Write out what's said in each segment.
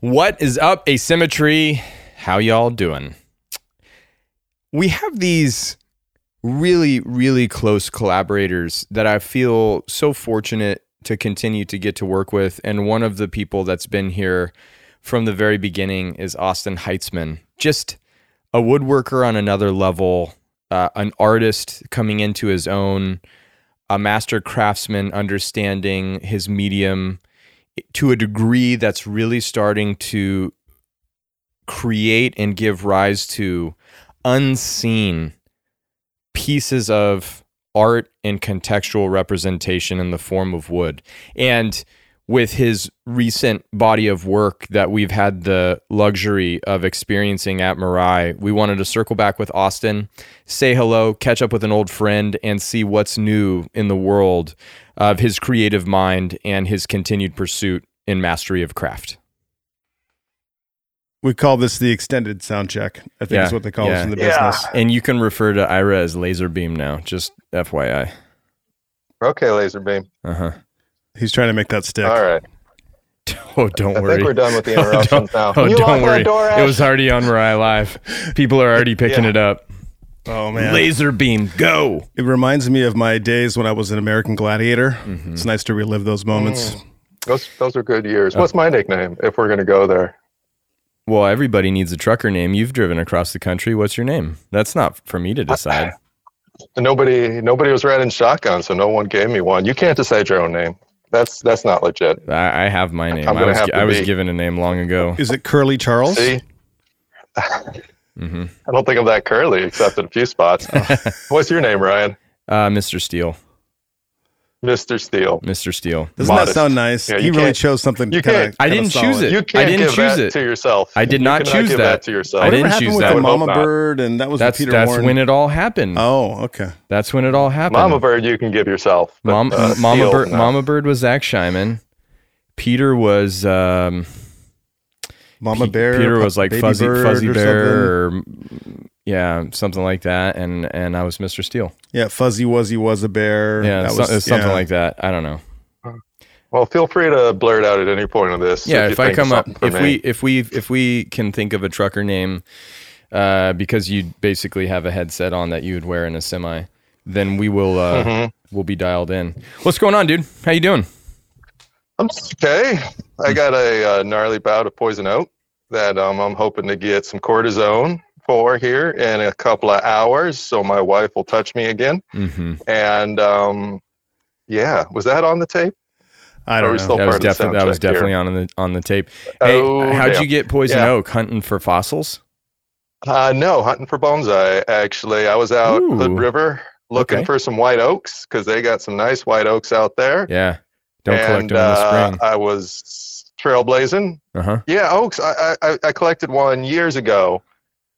What is up, Asymmetry? How y'all doing? We have these really, really close collaborators that I feel so fortunate to continue to get to work with. And one of the people that's been here from the very beginning is Austin Heitzman. Just a woodworker on another level, uh, an artist coming into his own, a master craftsman understanding his medium to a degree that's really starting to create and give rise to unseen pieces of art and contextual representation in the form of wood. And with his recent body of work that we've had the luxury of experiencing at Mirai, we wanted to circle back with Austin, say hello, catch up with an old friend, and see what's new in the world of his creative mind and his continued pursuit in mastery of craft. We call this the extended sound check. I think Yeah, is what they call yeah. us in the Yeah. business. And you can refer to Ira as laser beam now, just FYI. Okay, laser beam. Uh huh. He's trying to make that stick. All right. Oh, don't I worry. think we're done with the Oh, interruptions don't, now. oh, you don't worry. door, it was already on Mirai Live. People are already picking Yeah. it up. Oh man, Laser beam, go. it reminds me of my days when I was an American Gladiator. Mm-hmm. It's nice to relive those moments. Mm. Those those are good years. Oh. What's my nickname if we're gonna go there? Well, everybody needs a trucker name. You've driven across the country. What's your name? That's not for me to decide. Nobody nobody was riding shotgun, so no one gave me one. You can't decide your own name. That's that's not legit. I, I have my name. I'm I was have to I was be- given a name long ago. Is it Curly Charles? See, hmm I don't think I'm that curly, except in a few spots. What's your name, Ryan? Uh, Mr. Steele. Mr. Steele. Mr. Steele. Doesn't Modest. that sound nice? Yeah, he really chose something. you kinda, can't- I kinda didn't choose it. You can't didn't give choose that it. to yourself. I did You not cannot choose give that. to yourself. I didn't happened choose with that. the I Mama. Bird, and that was That's Peter that's Warren. when it all happened. oh, okay. That's when it all happened. Mama Bird, you can give yourself. but, Mom, uh, Mama Steele, Bird. no. Mama Bird was Zach Scheiman. Peter was um, Mama Pe- Bear. Peter was like fuzzy Bird fuzzy bear, something. or yeah, something like that. And and I was Mr. Steele. Yeah, Fuzzy Wuzzy was a bear. Yeah, that so- was, something yeah. like that. I don't know. Well, feel free to blurt out at any point of this. Yeah, you if I come up, if me. we if we if we can think of a trucker name, uh, because you basically have a headset on that you would wear in a semi, then we will uh, Mhm. we'll be dialed in. What's going on, dude? How you doing? I'm okay. I got a uh, gnarly bout of poison oak that um, I'm hoping to get some cortisone for here in a couple of hours, so my wife will touch me again. Mm-hmm. And um, yeah, was that on the tape? I don't know. That was part of the definitely that was check here. on the on the tape. Hey, Oh, how'd damn. you get poison Yeah. oak hunting for fossils? Uh, no, hunting for bonsai. Actually, I was out Ooh. Hood River looking Okay. for some white oaks because they got some nice white oaks out there. Yeah, don't collect them in the uh, spring. I was trailblazing. Uh huh. Yeah, oaks. I, I I collected one years ago,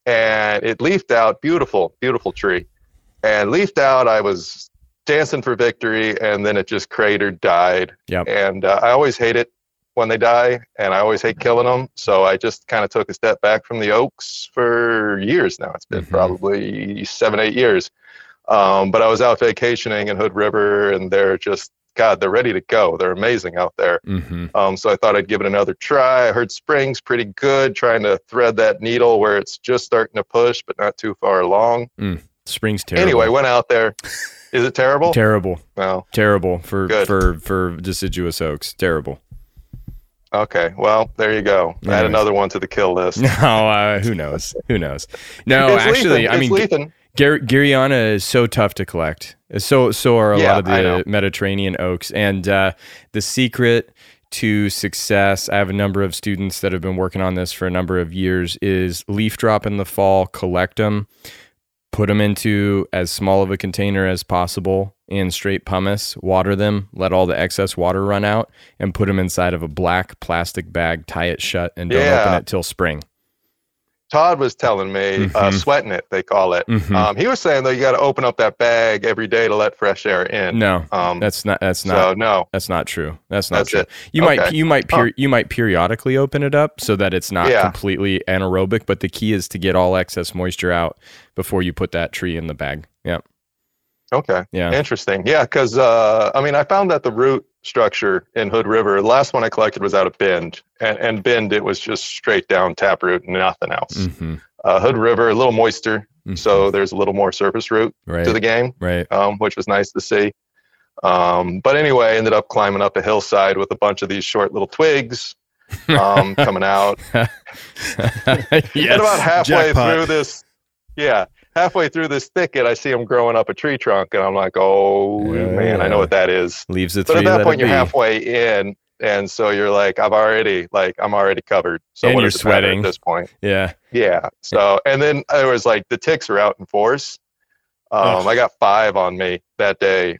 and it leafed out. Beautiful, beautiful tree, and leafed out. I was dancing for victory, and then it just cratered, died. Yep. And uh, I always hate it when they die, and I always hate killing them. So I just kind of took a step back from the oaks for years now. It's been Mhm. probably seven, eight years. Um, but I was out vacationing in Hood River, and they're just God, they're ready to go. They're amazing out there. Mm-hmm. Um, so I thought I'd give it another try. I heard spring's pretty good, trying to thread that needle where it's just starting to push, but not too far along. Spring's terrible. Anyway, went out there. Is it terrible? terrible, no. terrible for Good. for for deciduous oaks. Terrible. Okay. Well, there you go. Add another one to the kill list. No, uh, who knows? Who knows? No, It's actually, Lethan. I mean, Lethan. Gar- Garryana is so tough to collect. So so are a Yeah, lot of the. Mediterranean oaks. And uh, the secret to success, I have a number of students that have been working on this for a number of years, is leaf drop in the fall, collect them, put them into as small of a container as possible in straight pumice, water them, let all the excess water run out, and put them inside of a black plastic bag, tie it shut, and don't Yeah. open it till spring. Todd was telling me, uh, Mhm. sweating it, they call it. Mhm. Um, he was saying though, you got to open up that bag every day to let fresh air in. no, Um, that's not. That's not. so no. That's not true. That's not That's true. it. You might you might per, you might periodically open it up so that it's not Yeah. completely anaerobic, but the key is to get all excess moisture out before you put that tree in the bag. Yeah. Okay. Yeah. Interesting. Yeah, because uh, I mean, I found that the root structure in Hood River. The last one I collected was out of Bend, and, and Bend it was just straight down taproot, nothing else. Mm-hmm. Uh, Hood River a little moister, Mhm. so there's a little more surface root right, to the game, right. um, which was nice to see. Um, but anyway, I ended up climbing up a hillside with a bunch of these short little twigs um, coming out. yes. And about halfway Jackpot. through this, yeah, halfway through this thicket, I see them growing up a tree trunk, and I'm like, oh man, I know what that is. Leaves the But at that point, you're be. halfway in, and so you're like, I've already like I'm already covered. So And what you're does it matter sweating. at this point. Yeah. Yeah. So and then I was like, the ticks are out in force. Um. I got five on me that day.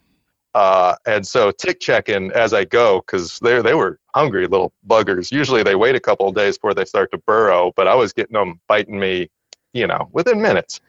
Uh, and so tick checking as I go because they they were hungry little buggers. Usually they wait a couple of days before they start to burrow, but I was getting them biting me, you know, within minutes.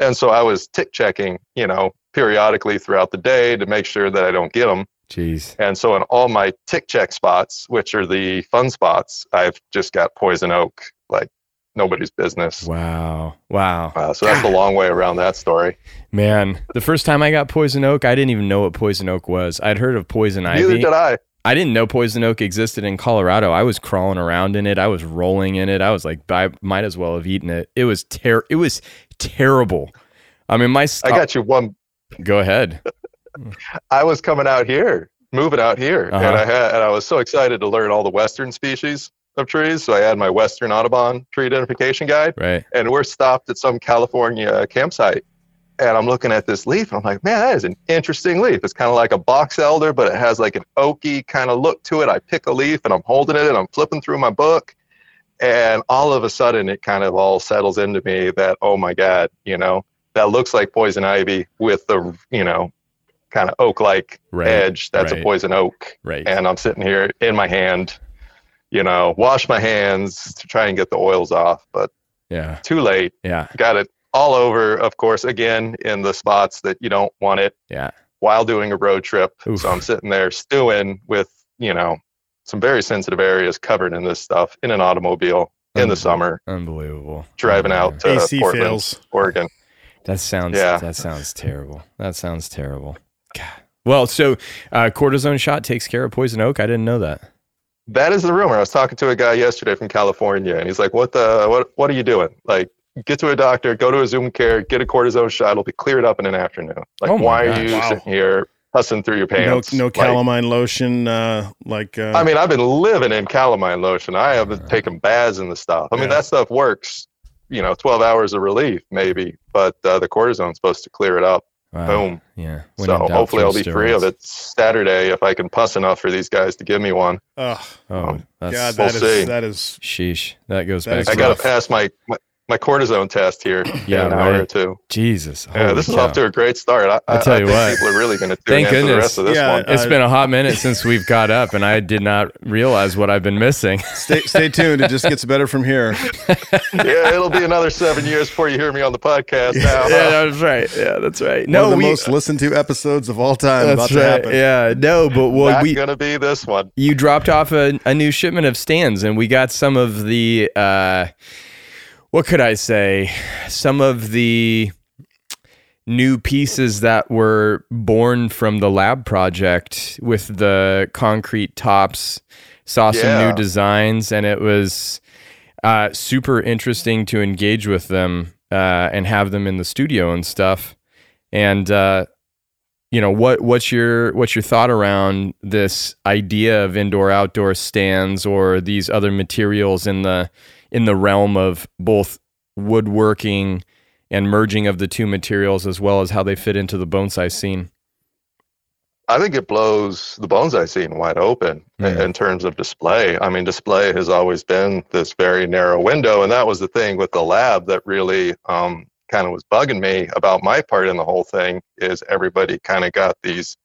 And so I was tick checking, you know, periodically throughout the day to make sure that I don't get them. Jeez. And so in all my tick check spots, which are the fun spots, I've just got poison oak, like nobody's business. Wow. Wow. Uh, so that's the long way around that story. Man, the first time I got poison oak, I didn't even know what poison oak was. I'd heard of poison Neither ivy. did I. I didn't know poison oak existed in Colorado. I was crawling around in it. I was rolling in it. I was like, I might as well have eaten it. It was ter- It was terrible. I mean, my I got you one. go ahead. I was coming out here, moving out here, Uh-huh. and I had, and I was so excited to learn all the western species of trees. So I had my Western Audubon tree identification guide, Right. and we're stopped at some California campsite. And I'm looking at this leaf, and I'm like, man, that is an interesting leaf. It's kind of like a box elder, but it has like an oaky kind of look to it. I pick a leaf, and I'm holding it, and I'm flipping through my book, and all of a sudden, it kind of all settles into me that, oh my god, you know, that looks like poison ivy with the, you know, kind of oak-like Right. edge. That's right. a poison oak Right. and I'm sitting here in my hand, you know, wash my hands to try and get the oils off, but yeah. too late. Yeah. Got it all over, of course, again in the spots that you don't want it Yeah. while doing a road trip. Oof. So I'm sitting there stewing with, you know, some very sensitive areas covered in this stuff in an automobile in the summer, Unbelievable. driving out to AC Portland, fails. Oregon. That sounds Yeah. that sounds terrible. That sounds terrible. God. Well, so uh, cortisone shot takes care of poison oak. I didn't know that. That is the rumor. I was talking to a guy yesterday from California, and he's like, "What the? What? What are you doing? Like, get to a doctor, go to a Zoom care, get a cortisone shot. It'll be cleared up in an afternoon. Like, Oh why gosh. are you Wow. sitting here hussing through your pants? no Like, calamine lotion. Uh, like uh, I mean, I've been living in calamine lotion. I have been taking baths in the stuff. I mean, Yeah. that stuff works. You know, 12 hours of relief, maybe, but uh, the cortisone's supposed to clear it up. Wow. Boom. Yeah. When so hopefully, I'll throw be free of it Saturday if I can puss enough for these guys to give me one. ugh, Oh, that's God, We'll that is see. that is sheesh. That goes That back. I got to pass my, my my cortisone test here Yeah, in an hour or two. Jesus. Yeah, Holy this is off to a great start. I, I'll I- tell I you think what. people are really going to tune Thank in for the goodness. rest of this Yeah, one. It's Uh, been a hot minute since we've got up, and I did not realize what I've been missing. stay stay tuned. It just gets better from here. yeah, it'll be another seven years before you hear me on the podcast. Now, yeah, that's right. Yeah, that's right. One No, of the we. most listened to episodes of all time That's to right. happen. Yeah, no, but well, not we going to be this one. you dropped off a, a new shipment of stands, and we got some of the. Uh, what could I say? Some of the new pieces that were born from the lab project with the concrete tops. Saw some Yeah. new designs, and it was uh, super interesting to engage with them uh, and have them in the studio and stuff. And uh, you know what what's your what's your thought around this idea of indoor outdoor stands or these other materials in the in the realm of both woodworking and merging of the two materials as well as how they fit into the bonsai scene I think it blows the bonsai scene wide open Mhm. in terms of display. I mean, display has always been this very narrow window, and that was the thing with the lab that really um, kind of was bugging me about my part in the whole thing. Is everybody kind of got these,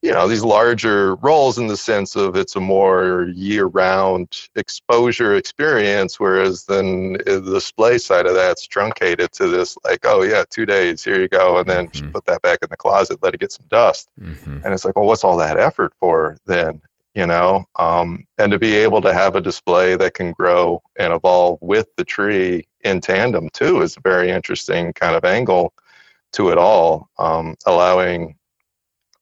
you know, these larger roles in the sense of it's a more year-round exposure experience, whereas then uh, the display side of that's truncated to this like, oh yeah, two days, here you go, and then just Mhm. put that back in the closet, let it get some dust mm-hmm. and it's like well what's all that effort for then you know um, and to be able to have a display that can grow and evolve with the tree in tandem too is a very interesting kind of angle to it all um, allowing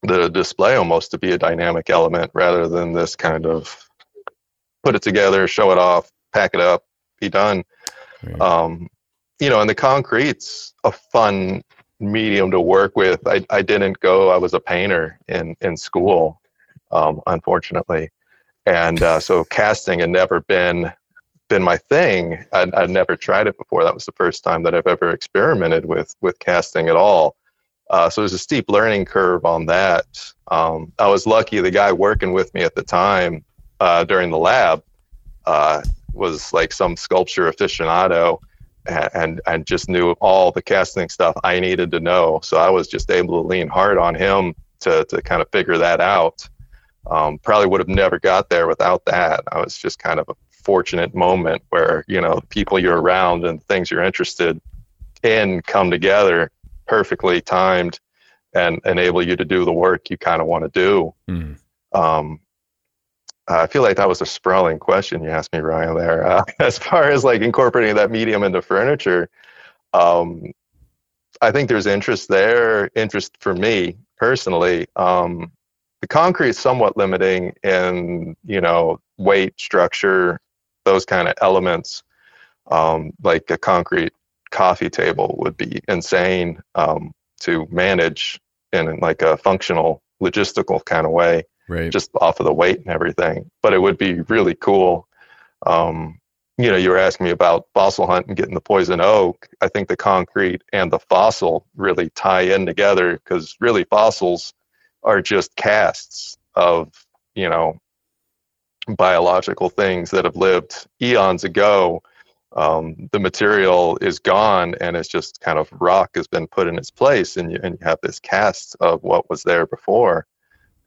the display almost to be a dynamic element rather than this kind of put it together, show it off, pack it up, be done. Right. Um, you know, and the concrete's a fun medium to work with. I, I didn't go, I was a painter in, in school, um, unfortunately. And uh, so casting had never been been my thing. I'd, I'd never tried it before. That was the first time that I've ever experimented with with casting at all. Uh, so there's a steep learning curve on that. Um, I was lucky the guy working with me at the time uh, during the lab uh, was like some sculpture aficionado and, and, just knew all the casting stuff I needed to know. So I was just able to lean hard on him to, to kind of figure that out. Um, probably would have never got there without that. I was just kind of a fortunate moment where, you know, people you're around and things you're interested in come together perfectly timed and enable you to do the work you kind of want to do. Mm. Um, I feel like that was a sprawling question you asked me, Ryan. There, uh, as far as like incorporating that medium into furniture, um, I think there's interest there. Interest for me personally. Um, the concrete is somewhat limiting in you know weight, structure, those kind of elements. Um, like a concrete coffee table would be insane um, to manage in like a functional logistical kind of way right. just off of the weight and everything. But it would be really cool. Um, you know you were asking me about fossil hunt and getting the poison oak. I think the concrete and the fossil really tie in together because really fossils are just casts of you know biological things that have lived eons ago um, the material is gone and it's just kind of rock has been put in its place and you, and you have this cast of what was there before.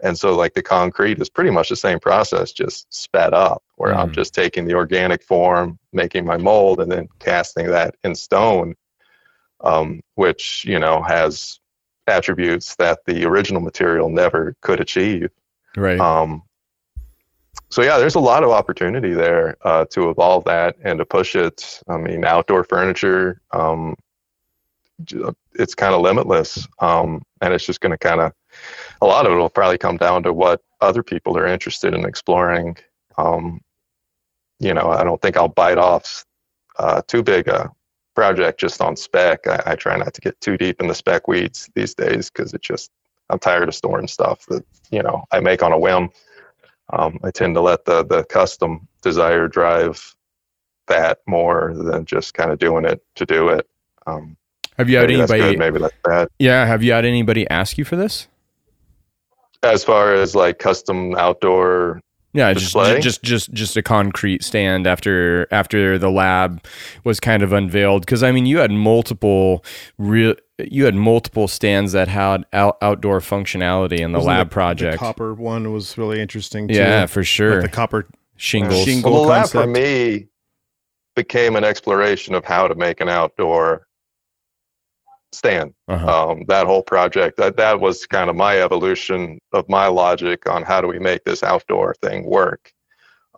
And so like the concrete is pretty much the same process just sped up where mm. i'm just taking the organic form making my mold and then casting that in stone um, which you know has attributes that the original material never could achieve. Right. Um, so yeah, there's a lot of opportunity there uh, to evolve that and to push it. I mean, outdoor furniture, um, it's kind of limitless, um, and it's just going to kind of a lot of it will probably come down to what other people are interested in exploring. Um, you know, I don't think I'll bite off uh, too big a project just on spec. I, I try not to get too deep in the spec weeds these days because it just I'm tired of storing stuff that you know I make on a whim um, I tend to let the the custom desire drive that more than just kind of doing it to do it. Um, have you had anybody? maybe that's bad. Yeah. Have you had anybody ask you for this? As far as like custom outdoor yeah, just, just just just a concrete stand after after the lab was kind of unveiled because I mean you had multiple real you had multiple stands that had out, outdoor functionality in the Wasn't lab the, project. The copper one was really interesting. Too, yeah, for sure. the copper shingles. Shingle well, the lab for me became an exploration of how to make an outdoor stand. Uh-huh. Um, that whole project that that was kind of my evolution of my logic on how do we make this outdoor thing work.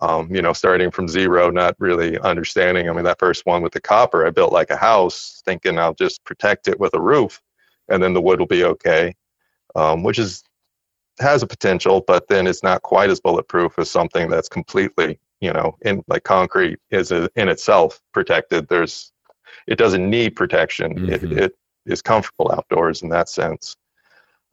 Um, you know, starting from zero, not really understanding. I mean, that first one with the copper, I built like a house, thinking I'll just protect it with a roof, and then the wood will be okay, um, which is has a potential, but then it's not quite as bulletproof as something that's completely, you know, in like concrete is a, in itself protected. There's, it doesn't need protection. Mm-hmm. It, it is comfortable outdoors in that sense.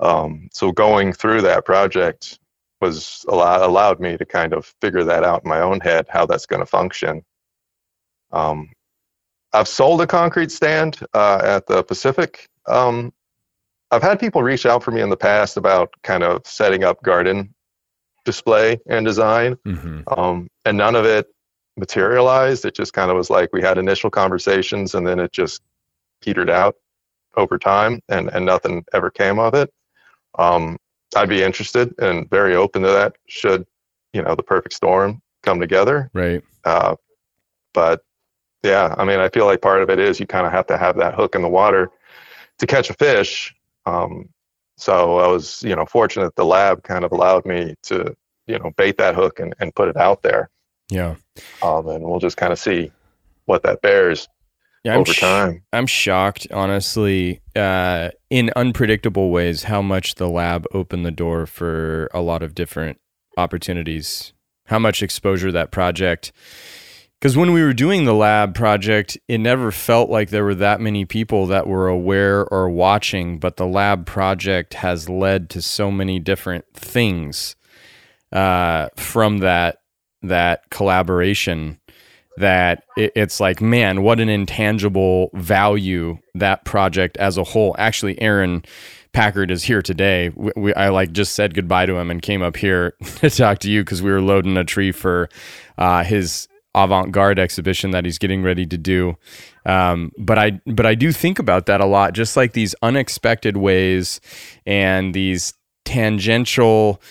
Um, so going through that project was allow, allowed me to kind of figure that out in my own head how that's going to function. Um, I've sold a concrete stand uh, at the Pacific. Um, I've had people reach out for me in the past about kind of setting up garden display and design, mm-hmm. um, and none of it materialized. It just kind of was like we had initial conversations and then it just petered out over time, and and nothing ever came of it. Um, I'd be interested and very open to that. Should you know the perfect storm come together, right? Uh, but yeah, I mean, I feel like part of it is you kind of have to have that hook in the water to catch a fish. Um, so I was, you know, fortunate the lab kind of allowed me to, you know, bait that hook and, and put it out there. Yeah. Um, and we'll just kind of see what that bears. Yeah, over sh- time. I'm shocked, honestly, uh, in unpredictable ways, how much the lab opened the door for a lot of different opportunities. How much exposure that project. Because when we were doing the lab project, it never felt like there were that many people that were aware or watching. But the lab project has led to so many different things uh, from that that collaboration that it, it's like, man, what an intangible value that project as a whole. Actually, Aarin Packard is here today. We, we, I like just said goodbye to him and came up here to talk to you because we were loading a tree for uh, his avant-garde exhibition that he's getting ready to do. Um, but I but I do think about that a lot, just like these unexpected ways and these tangential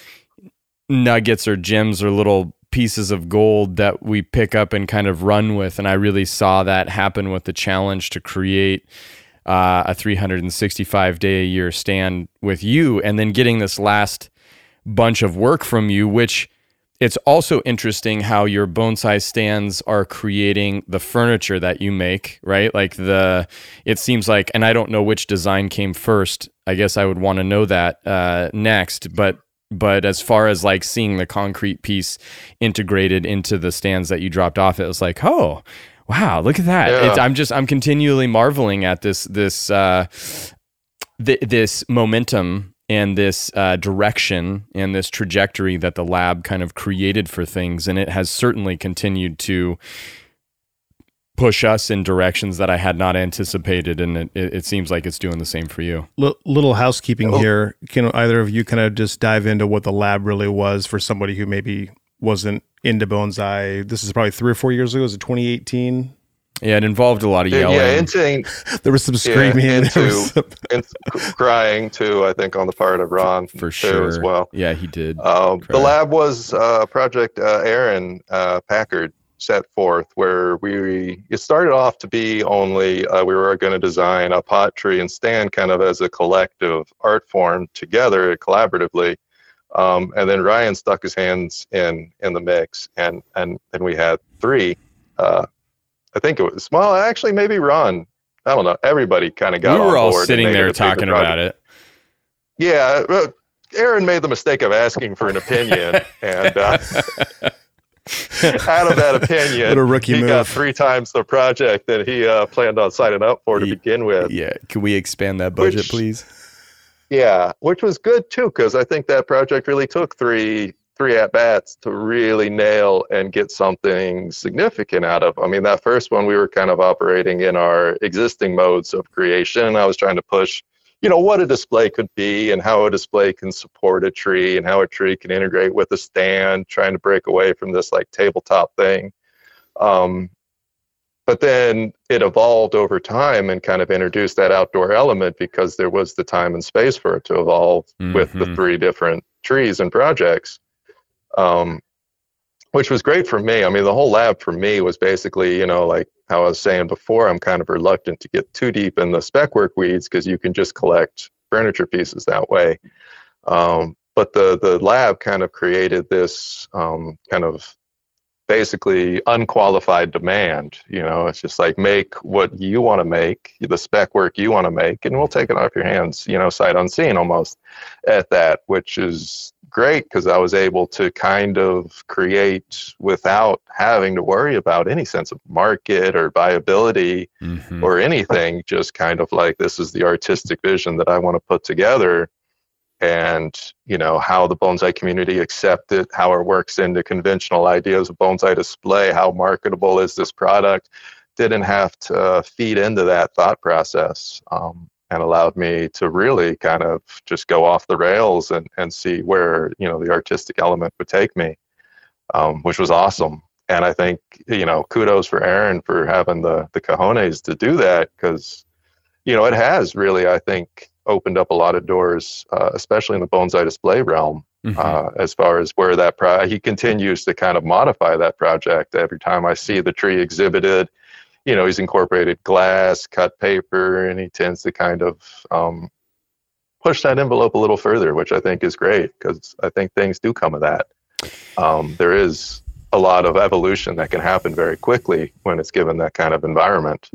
nuggets or gems or little pieces of gold that we pick up and kind of run with. And I really saw that happen with the challenge to create uh, a 365 day a year stand with you, and then getting this last bunch of work from you, which it's also interesting how your bonsai stands are creating the furniture that you make, right? Like the, it seems like, and I don't know which design came first. I guess I would want to know that uh, next, but but as far as like seeing the concrete piece integrated into the stands that you dropped off, it was like, oh, wow, look at that. Yeah. I'm just I'm continually marveling at this this uh, th- this momentum and this uh, direction and this trajectory that the lab kind of created for things, and it has certainly continued to push us in directions that I had not anticipated, and it, it seems like it's doing the same for you. L- little housekeeping oh. here. Can either of you kind of just dive into what the lab really was for somebody who maybe wasn't into bones? bonsai? This is probably three or four years ago. Was it 2018? Yeah, it involved a lot of yelling. Yeah, into, there was some screaming yeah, into, some... into crying too. I think on the part of Ron for sure as well. Yeah, he did. Um, the lab was uh, Project uh, Aarin uh, Packard set forth where we it started off to be only uh, we were going to design a pot tree and stand kind of as a collective art form together collaboratively. Um, and then ryan stuck his hands in in the mix and and then we had three uh, i think it was well actually maybe ron i don't know everybody kind of got we were all sitting there talking about it. Yeah aarin made the mistake of asking for an opinion and uh, out of that opinion, what a rookie he move. got three times the project that he uh, planned on signing up for to he, begin with. Yeah, can we expand that budget, which, please? Yeah, which was good too, because I think that project really took three three at bats to really nail and get something significant out of. I mean, that first one we were kind of operating in our existing modes of creation. I was trying to push you know what a display could be and how a display can support a tree and how a tree can integrate with a stand trying to break away from this like tabletop thing um, but then it evolved over time and kind of introduced that outdoor element because there was the time and space for it to evolve mm-hmm. with the mm-hmm. three different trees and projects um, which was great for me. I mean, the whole lab for me was basically, you know, like how I was saying before, I'm kind of reluctant to get too deep in the spec work weeds because you can just collect furniture pieces that way. Um, but the the lab kind of created this um, kind of basically unqualified demand. You know, it's just like make what you want to make, the spec work you want to make, and we'll take it off your hands. You know, sight unseen almost at that, which is great because I was able to kind of create without having to worry about any sense of market or viability mm-hmm. or anything. Just kind of like, this is the artistic vision that I want to put together. And, you know, how the bonsai community accept it, how it works into conventional ideas of bonsai display, how marketable is this product, didn't have to feed into that thought process. Um, and allowed me to really kind of just go off the rails and, and see where you know the artistic element would take me um, which was awesome and i think you know kudos for aarin for having the the cojones to do that because you know it has really i think opened up a lot of doors uh, especially in the bonsai display realm mm-hmm. uh, as far as where that pro- he continues to kind of modify that project every time i see the tree exhibited you know, he's incorporated glass, cut paper, and he tends to kind of um, push that envelope a little further, which I think is great because I think things do come of that. Um, there is a lot of evolution that can happen very quickly when it's given that kind of environment.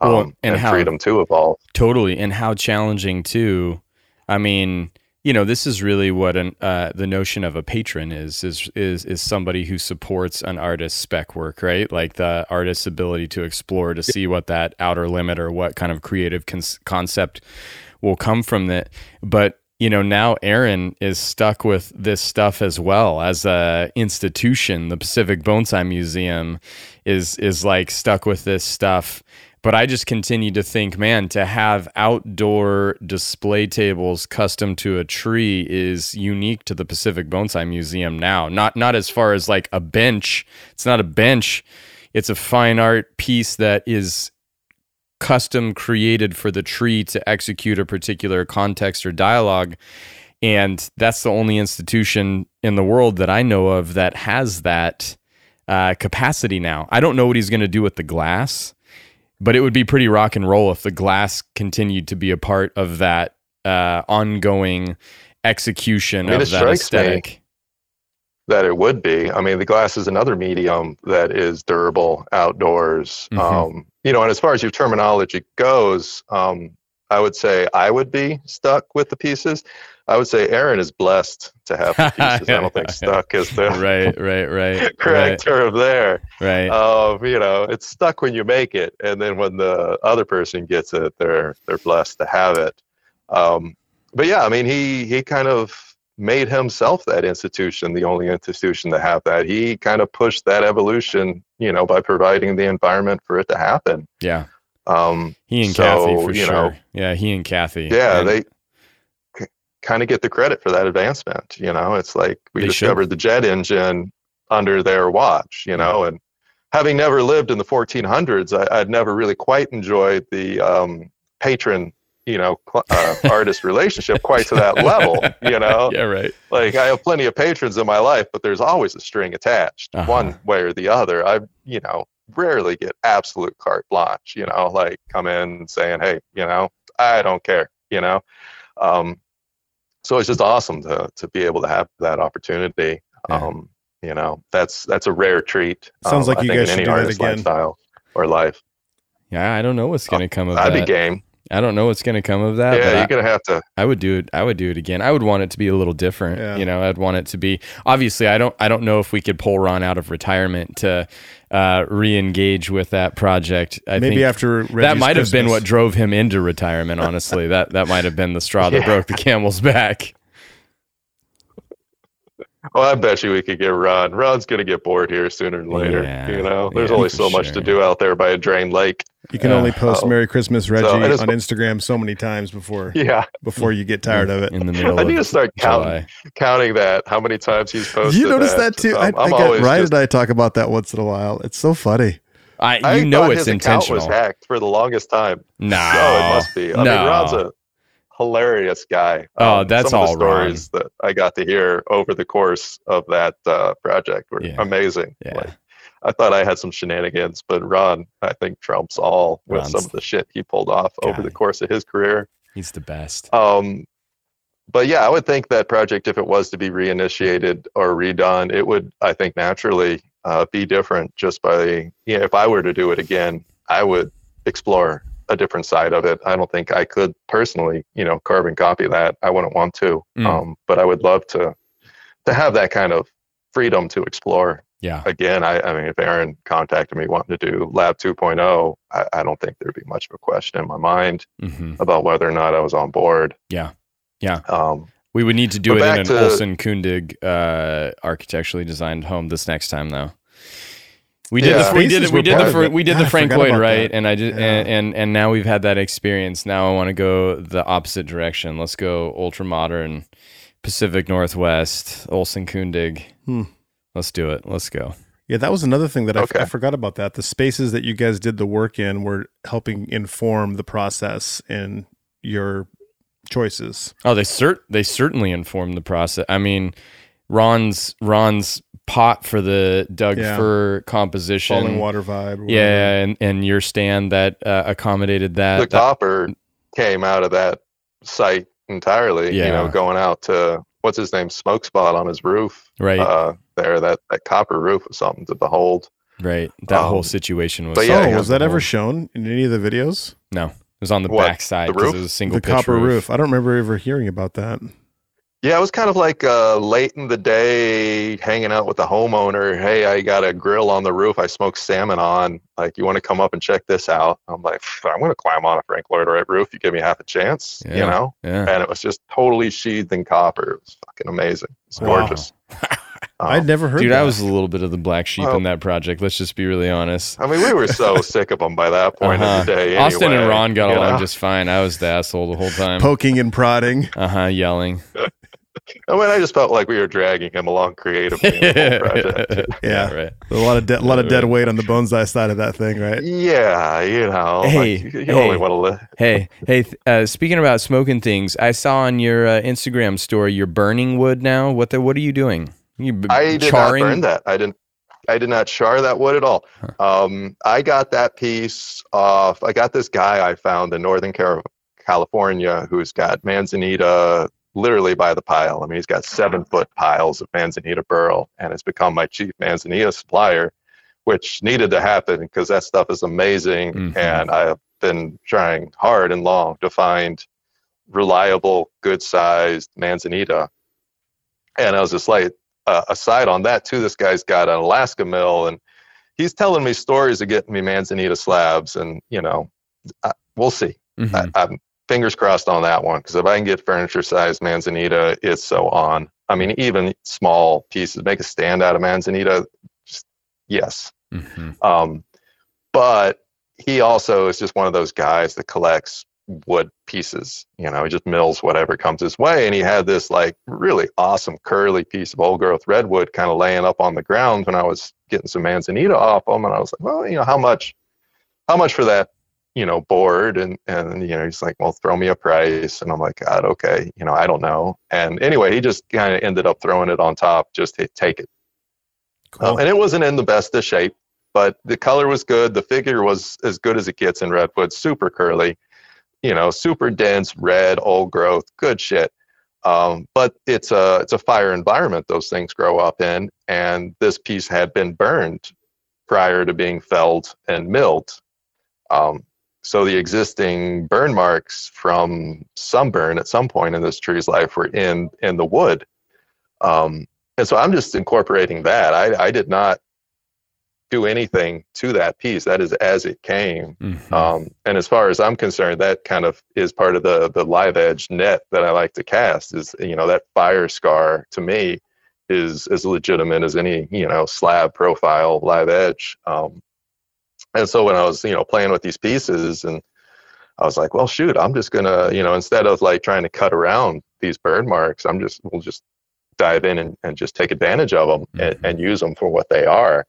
um, Well, and, and how- freedom to evolve. Totally, and how challenging too. I mean, you know, this is really what an uh, the notion of a patron is is is is somebody who supports an artist's spec work, right? Like the artist's ability to explore to see what that outer limit or what kind of creative cons- concept will come from that. But you know, now Aarin is stuck with this stuff as well as a institution. The Pacific Bonsai Museum is is like stuck with this stuff. But I just continue to think, man, to have outdoor display tables custom to a tree is unique to the Pacific Bonsai Museum now. Not not as far as like a bench. It's not a bench. It's a fine art piece that is custom created for the tree to execute a particular context or dialogue. And that's the only institution in the world that I know of that has that uh, capacity now. I don't know what he's going to do with the glass, but it would be pretty rock and roll if the glass continued to be a part of that uh, ongoing execution I mean, of that aesthetic. that it would be. I mean, the glass is another medium that is durable outdoors. Mhm. Um, you know, and as far as your terminology goes, um, I would say I would be stuck with the pieces. I would say Aarin is blessed to have the pieces. I don't think stuck is the right, right, right, correct term there. right, right. Um, you know, it's stuck when you make it, and then when the other person gets it, they're they're blessed to have it. Um, but yeah, I mean, he he kind of made himself that institution, the only institution to have that. He kind of pushed that evolution, you know, by providing the environment for it to happen. yeah. Um, He and So, Kathy for you sure. know, yeah, he and Kathy. yeah, And- they kind of get the credit for that advancement. You know, it's like we They should. discovered the jet engine under their watch. You know, and having never lived in the 1400s, I, I'd never really quite enjoyed the um, patron, you know, uh, artist relationship quite to that level. You know, yeah, right. like I have plenty of patrons in my life, but there's always a string attached, Uh-huh. one way or the other. I, you know, rarely get absolute carte blanche. You know, like come in saying, "Hey, you know, I don't care." You know, um, so it's just awesome to to be able to have that opportunity. Yeah. Um, you know, that's that's a rare treat. Sounds um, like I you think guys in should any do that again. lifestyle or life. Yeah, I don't know what's gonna come of I'd be that. game. I don't know what's gonna come of that. yeah, you're gonna have to. I would do it. I would do it again. I would want it to be a little different. Yeah. You know, I'd want it to be obviously. I don't. I don't know if we could pull Ron out of retirement to uh, re-engage with that project. I Maybe think after that might have been what drove him into retirement. Honestly, that that might have been the straw that Yeah. broke the camel's back. Well, I bet you we could get Ron. Ron's gonna get bored here sooner than later. Yeah, you know, there's yeah, only for so much to sure. do out there by a drained lake. You can Uh, only post oh. "Merry Christmas, Reggie" I just- on Instagram so many times before Yeah, before you get tired of it. in the middle. I need of to start counting counting that how many times he's posted. You noticed that, too. I, I I'm got always Ryan just- and I talk about that once in a while. It's so funny. I, I you know thought it's his account was hacked for the longest time. no, Oh, it must be. I no. mean, Ron's a hilarious guy. Oh, Um, that's all the stories that I got to hear over the course of that uh, project were Yeah. amazing. Yeah. Like, I thought I had some shenanigans, but Ron, I think trumps all with Ron's some of the shit he pulled off over the course of his career. He's the best. Um, but yeah, I would think that project, if it was to be reinitiated or redone, it would, I think, naturally uh, be different. Just by, you know, if I were to do it again, I would explore a different side of it. I don't think I could personally, you know, carbon copy that. I wouldn't want to, Mm. um, but I would love to to have that kind of freedom to explore. Yeah, Again, I, I mean, if Aarin contacted me wanting to do Lab 2.0, I, I don't think there'd be much of a question in my mind hmm about whether or not I was on board. yeah, yeah. Um, We would need to do it in an to- Olson Kundig uh, architecturally designed home this next time, though. We did Yeah. the we did we did the of fr- it. we did God, the Frank Lloyd Wright, that. and I did Yeah. and, and and now we've had that experience. Now I want to go the opposite direction. Let's go ultra modern, Pacific Northwest, Olson Kundig. Hmm. Let's do it. Let's go. Yeah, that was another thing that Okay. I forgot about. That the spaces that you guys did the work in were helping inform the process in your choices. Oh, they cert they certainly informed the process. I mean, Ron's Ron's pot for the Doug Yeah. Fir composition. Falling water vibe. whatever. Yeah, and, and your stand that uh, accommodated that. the that- copper came out of that site entirely. Yeah. You know, going out to what's his name, smoke spot on his roof. right. Uh, there, that that copper roof was something to behold. Right. That Um, whole situation was. but yeah, oh, was that ever shown in any of the videos? No, it was on the What, back side the because roof? it was a single the pitch copper roof. I don't remember ever hearing about that. Yeah, it was kind of like uh, late in the day, hanging out with the homeowner. Hey, I got a grill on the roof. I smoked salmon on. Like, you want to come up and check this out? I'm like, I'm going to climb on a Frank Lloyd Wright roof. You give me half a chance, Yeah. you know? Yeah. And it was just totally sheathed in copper. It was fucking amazing. It's Wow. gorgeous. Um, I'd never heard. Dude, that. I was a little bit of the black sheep Well- in that project. Let's just be really honest. I mean, we were so sick of them by that point Uh-huh. of the day. Austin and Ron got you along know? just fine. I was the asshole the whole time. poking and prodding. Uh huh. Yelling. I mean, I just felt like we were dragging him along creatively in project. Yeah. Right. A lot of de- a lot of dead weight on the bonsai side of that thing, right? Yeah, you know, Hey, like, you, you hey. only want to live. Hey, hey. Uh, speaking about smoking things, I saw on your uh, Instagram story you're burning wood now. What the? What are you doing? You b- I did charring? not burn that. I didn't. I did not char that wood at all. Um, I got that piece off. I got this guy I found in Northern Car- California who's got manzanita literally by the pile. I mean, he's got seven foot piles of manzanita burl, and has become my chief manzanita supplier, which needed to happen because that stuff is amazing. Mhm. And I've been trying hard and long to find reliable, good sized manzanita. And I was just like, uh, aside on that too, this guy's got an Alaska mill, and he's telling me stories of getting me manzanita slabs, and you know, I, we'll see. Mhm. I, I'm fingers crossed on that one because if I can get furniture sized manzanita, it's so on. I mean, even small pieces, make a stand out of manzanita. Just, yes, Mhm. um, but he also is just one of those guys that collects wood pieces. You know, he just mills whatever comes his way. And he had this like really awesome curly piece of old growth redwood kind of laying up on the ground when I was getting some manzanita off him. And I was like, well, you know, how much, how much for that, you know, bored And, and, you know, he's like, well, throw me a price. And I'm like, God, okay. You know, I don't know. And anyway, he just kind of ended up throwing it on top, just to take it. Um, and it wasn't in the best of shape, but the color was good. The figure was as good as it gets in redwood, super curly, you know, super dense, red, old growth, good shit. Um, but it's a it's a fire environment those things grow up in, and this piece had been burned prior to being felled and milled. Um, so the existing burn marks from sunburn at some point in this tree's life were in in the wood. Um, and so I'm just incorporating that. I, I did not do anything to that piece. That is as it came. Mhm. Um, and as far as I'm concerned, that kind of is part of the the live edge net that I like to cast. Is you know that fire scar to me is as legitimate as any you know slab profile live edge. Um, and so when I was you know playing with these pieces and I was like, well, shoot, I'm just gonna, you know, instead of like trying to cut around these burn marks, I'm just, we'll just dive in and, and just take advantage of them and, Mhm. and use them for what they are.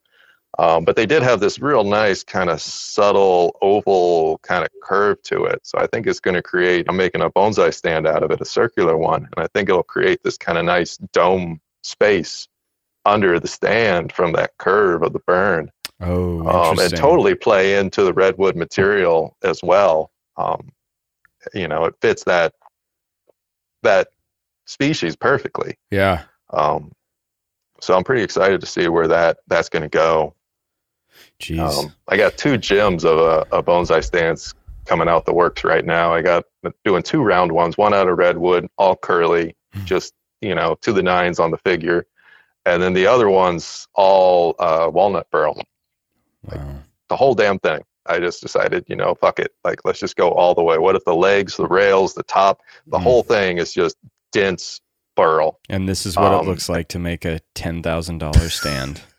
Um, but they did have this real nice kind of subtle oval kind of curve to it. So I think it's going to create, I'm making a bonsai stand out of it, a circular one. And I think it'll create this kind of nice dome space under the stand from that curve of the burn Oh, um, and totally play into the redwood material as well. Um, you know, it fits that that species perfectly. Yeah. Um, so I'm pretty excited to see where that that's going to go. Jeez. Um, I got two gems of a, a bonsai stance coming out the works right now. I got doing two round ones, one out of redwood, all curly, Hmm. just you know to the nines on the figure, and then the other ones all uh, walnut burl wow. the whole damn thing. I just decided, you know, fuck it. Like, let's just go all the way. What if the legs, the rails, the top, the Mm. whole thing is just dense burl? And this is what it um, looks like to make a ten thousand dollar stand.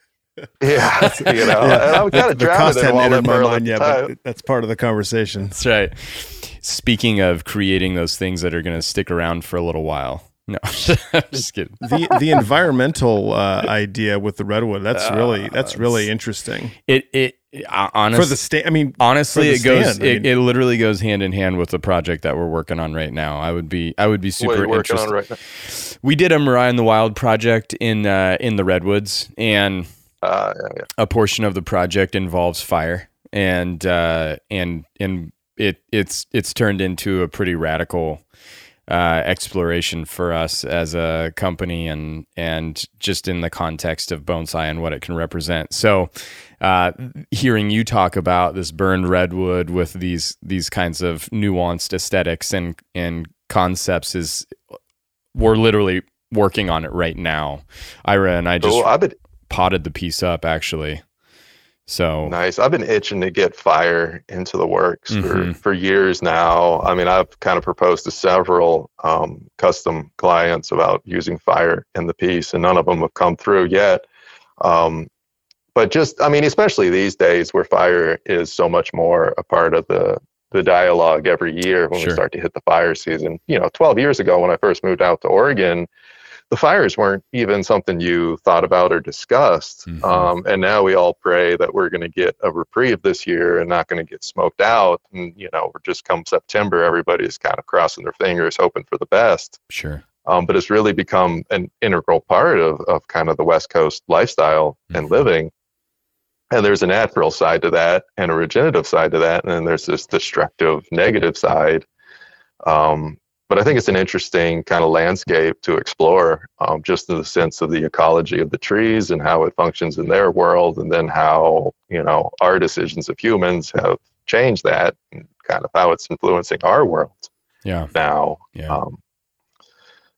Yeah, you know, and I'm kind of the drowning in hadn't walnut entered my burl mind at yet, the time. but that's part of the conversation. That's right. Speaking of creating those things that are going to stick around for a little while. No, I'm just kidding. the the environmental uh, idea with the redwood that's really Uh, that's really interesting It it uh, for the sta- I mean, honestly it the goes stand, I it, mean- it literally goes hand in hand with the project that we're working on right now. I would be I would be super are you working interested. right now? We did a Mirai in the Wild project in uh, in the redwoods, and Uh, yeah, yeah. a portion of the project involves fire, and uh, and and it it's it's turned into a pretty radical uh, exploration for us as a company and and just in the context of bonsai and what it can represent. So, uh, hearing you talk about this burned redwood with these these kinds of nuanced aesthetics and and concepts is we're literally working on it right now. Ira and I just Cool. I've potted the piece up actually. So nice. I've been itching to get fire into the works Mhm. for, for years now. I mean, I've kind of proposed to several um, custom clients about using fire in the piece, and none of them have come through yet. Um, but just, I mean, especially these days where fire is so much more a part of the the dialogue every year when Sure. we start to hit the fire season. You know, 12 years ago when I first moved out to Oregon, the fires weren't even something you thought about or discussed. Mhm. Um, and now we all pray that we're going to get a reprieve this year and not going to get smoked out. And, you know, we're just come September, everybody's kind of crossing their fingers, hoping for the best. sure. Um, but it's really become an integral part of, of kind of the West Coast lifestyle and Mhm. living. And there's a natural side to that and a regenerative side to that. And then there's this destructive negative side. Um, but I think it's an interesting kind of landscape to explore, um, just in the sense of the ecology of the trees and how it functions in their world, and then how you know our decisions of humans have changed that, and kind of how it's influencing our world Yeah. now. Yeah. Um,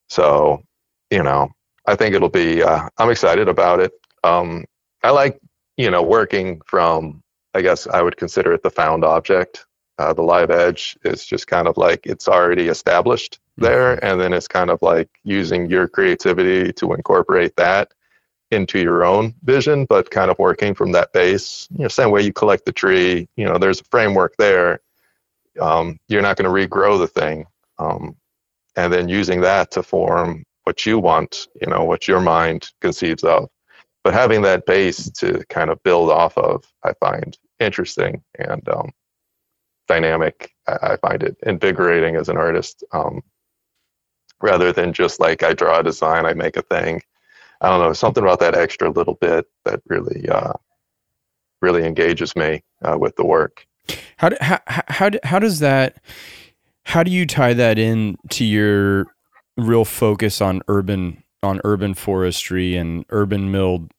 so, you know, I think it'll be. Uh, I'm excited about it. Um, I like, you know, working from. I guess I would consider it the found object. Uh, the live edge is just kind of like it's already established there, and then it's kind of like using your creativity to incorporate that into your own vision, but kind of working from that base. You know, same way you collect the tree. You know, there's a framework there. Um, you're not going to regrow the thing um, and then using that to form what you want, you know, what your mind conceives of. But having that base to kind of build off of, I find interesting and um, dynamic. I, find it invigorating as an artist, um, rather than just like I draw a design, I make a thing. I don't know, something about that extra little bit that really, uh, really engages me uh, with the work. How do, how how, how does that how do you tie that in to your real focus on urban on urban forestry and urban milled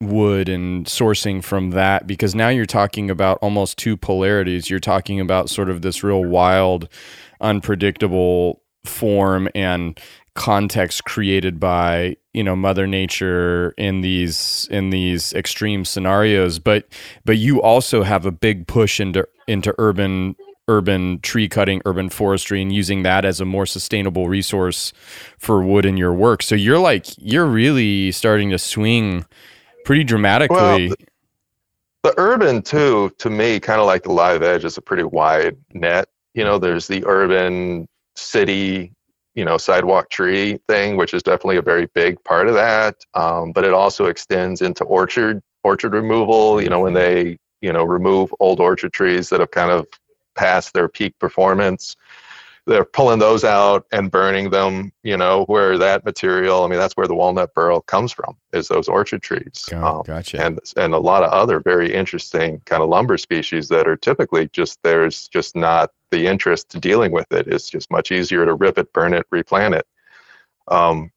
wood and sourcing from that because now you're talking about almost two polarities. You're talking about sort of this real wild unpredictable form and context created by you know mother nature in these in these extreme scenarios. But but you also have a big push into into urban urban tree cutting urban forestry and using that as a more sustainable resource for wood in your work. So you're like you're really starting to swing pretty dramatically. Well, the urban too to me kind of like the live edge is a pretty wide net. You know there's the urban city you know sidewalk tree thing which is definitely a very big part of that. Um, but it also extends into orchard orchard removal you know when they you know remove old orchard trees that have kind of past their peak performance they're pulling those out and burning them you know where that material i mean that's where the walnut burl comes from is those orchard trees Um, gotcha and and a lot of other very interesting kind of lumber species that are typically just there's just not the interest to dealing with it. It's just much easier to rip it, burn it, replant it. Um,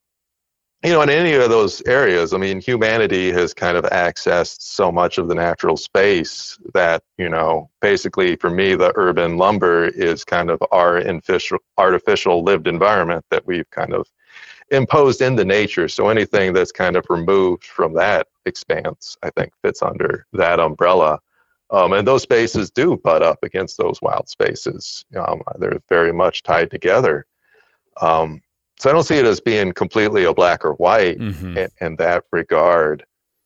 you know, in any of those areas, I mean, humanity has kind of accessed so much of the natural space that you know, basically, for me, the urban lumber is kind of our artificial, artificial lived environment that we've kind of imposed into nature. So anything that's kind of removed from that expanse, I think, fits under that umbrella. Um, and those spaces do butt up against those wild spaces. Um, they're very much tied together. Um, so I don't see it as being completely a black or white Mhm. in, in that regard.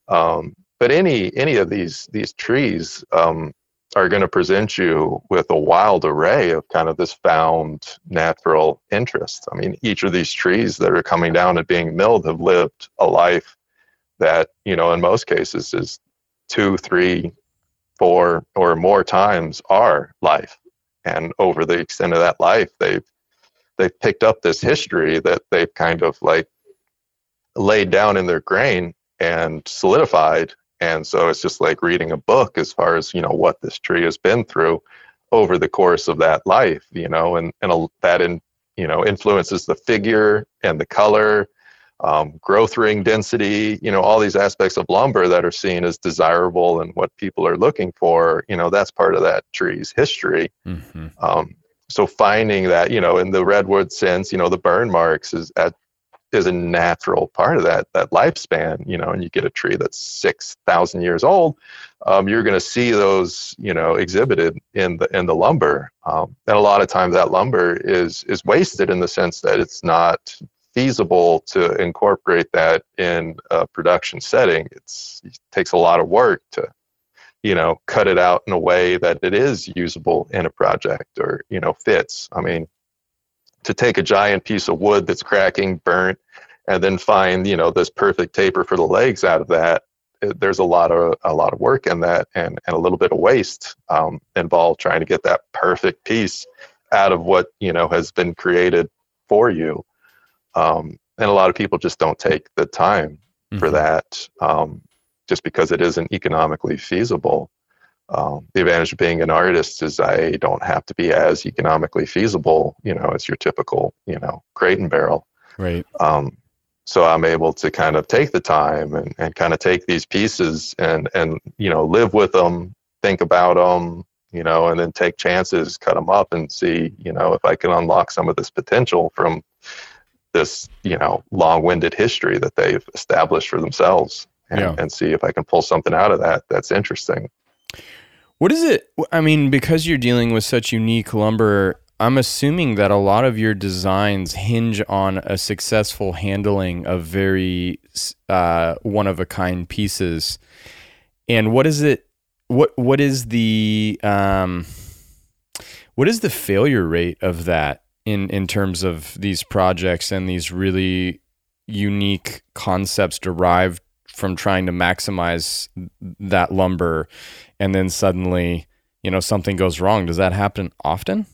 Um, but any any of these these trees um, are going to present you with a wild array of kind of this found natural interest. I mean, each of these trees that are coming down and being milled have lived a life that you know in most cases is two, three, four, or more times our life. And over the extent of that life, they've they've picked up this history that they've kind of like laid down in their grain and solidified. And so it's just like reading a book as far as, you know, what this tree has been through over the course of that life, you know, and, and a, that in you know influences the figure and the color um, growth ring density, you know, all these aspects of lumber that are seen as desirable and what people are looking for, you know, that's part of that tree's history. Mm-hmm. Um, so finding that, you know, in the redwood sense, you know, the burn marks is at is a natural part of that that lifespan, you know, and you get a tree that's six thousand years old, um, you're going to see those, you know, exhibited in the in the lumber, um, and a lot of times that lumber is is wasted in the sense that it's not feasible to incorporate that in a production setting. It's, it takes a lot of work to, you know, cut it out in a way that it is usable in a project or, you know, fits. I mean, to take a giant piece of wood that's cracking, burnt, and then find, you know, this perfect taper for the legs out of that, there's a lot of a lot of work in that and, and a little bit of waste um, involved trying to get that perfect piece out of what you know has been created for you um, and a lot of people just don't take the time mm-hmm. for that um, just because it isn't economically feasible. Um, the advantage of being an artist is I don't have to be as economically feasible, you know, as your typical, you know, crate and barrel. Right. Um, so I'm able to kind of take the time and, and kind of take these pieces and, and, you know, live with them, think about them, you know, and then take chances, cut them up and see, you know, if I can unlock some of this potential from this you know long-winded history that they've established for themselves and, yeah. and see if i can pull something out of that that's interesting what is it i mean because you're dealing with such unique lumber i'm assuming that a lot of your designs hinge on a successful handling of very uh, one of a kind pieces and what is it what what is the um, what is the failure rate of that in in terms of these projects and these really unique concepts derived from trying to maximize that lumber and then suddenly you know something goes wrong. Does that happen often?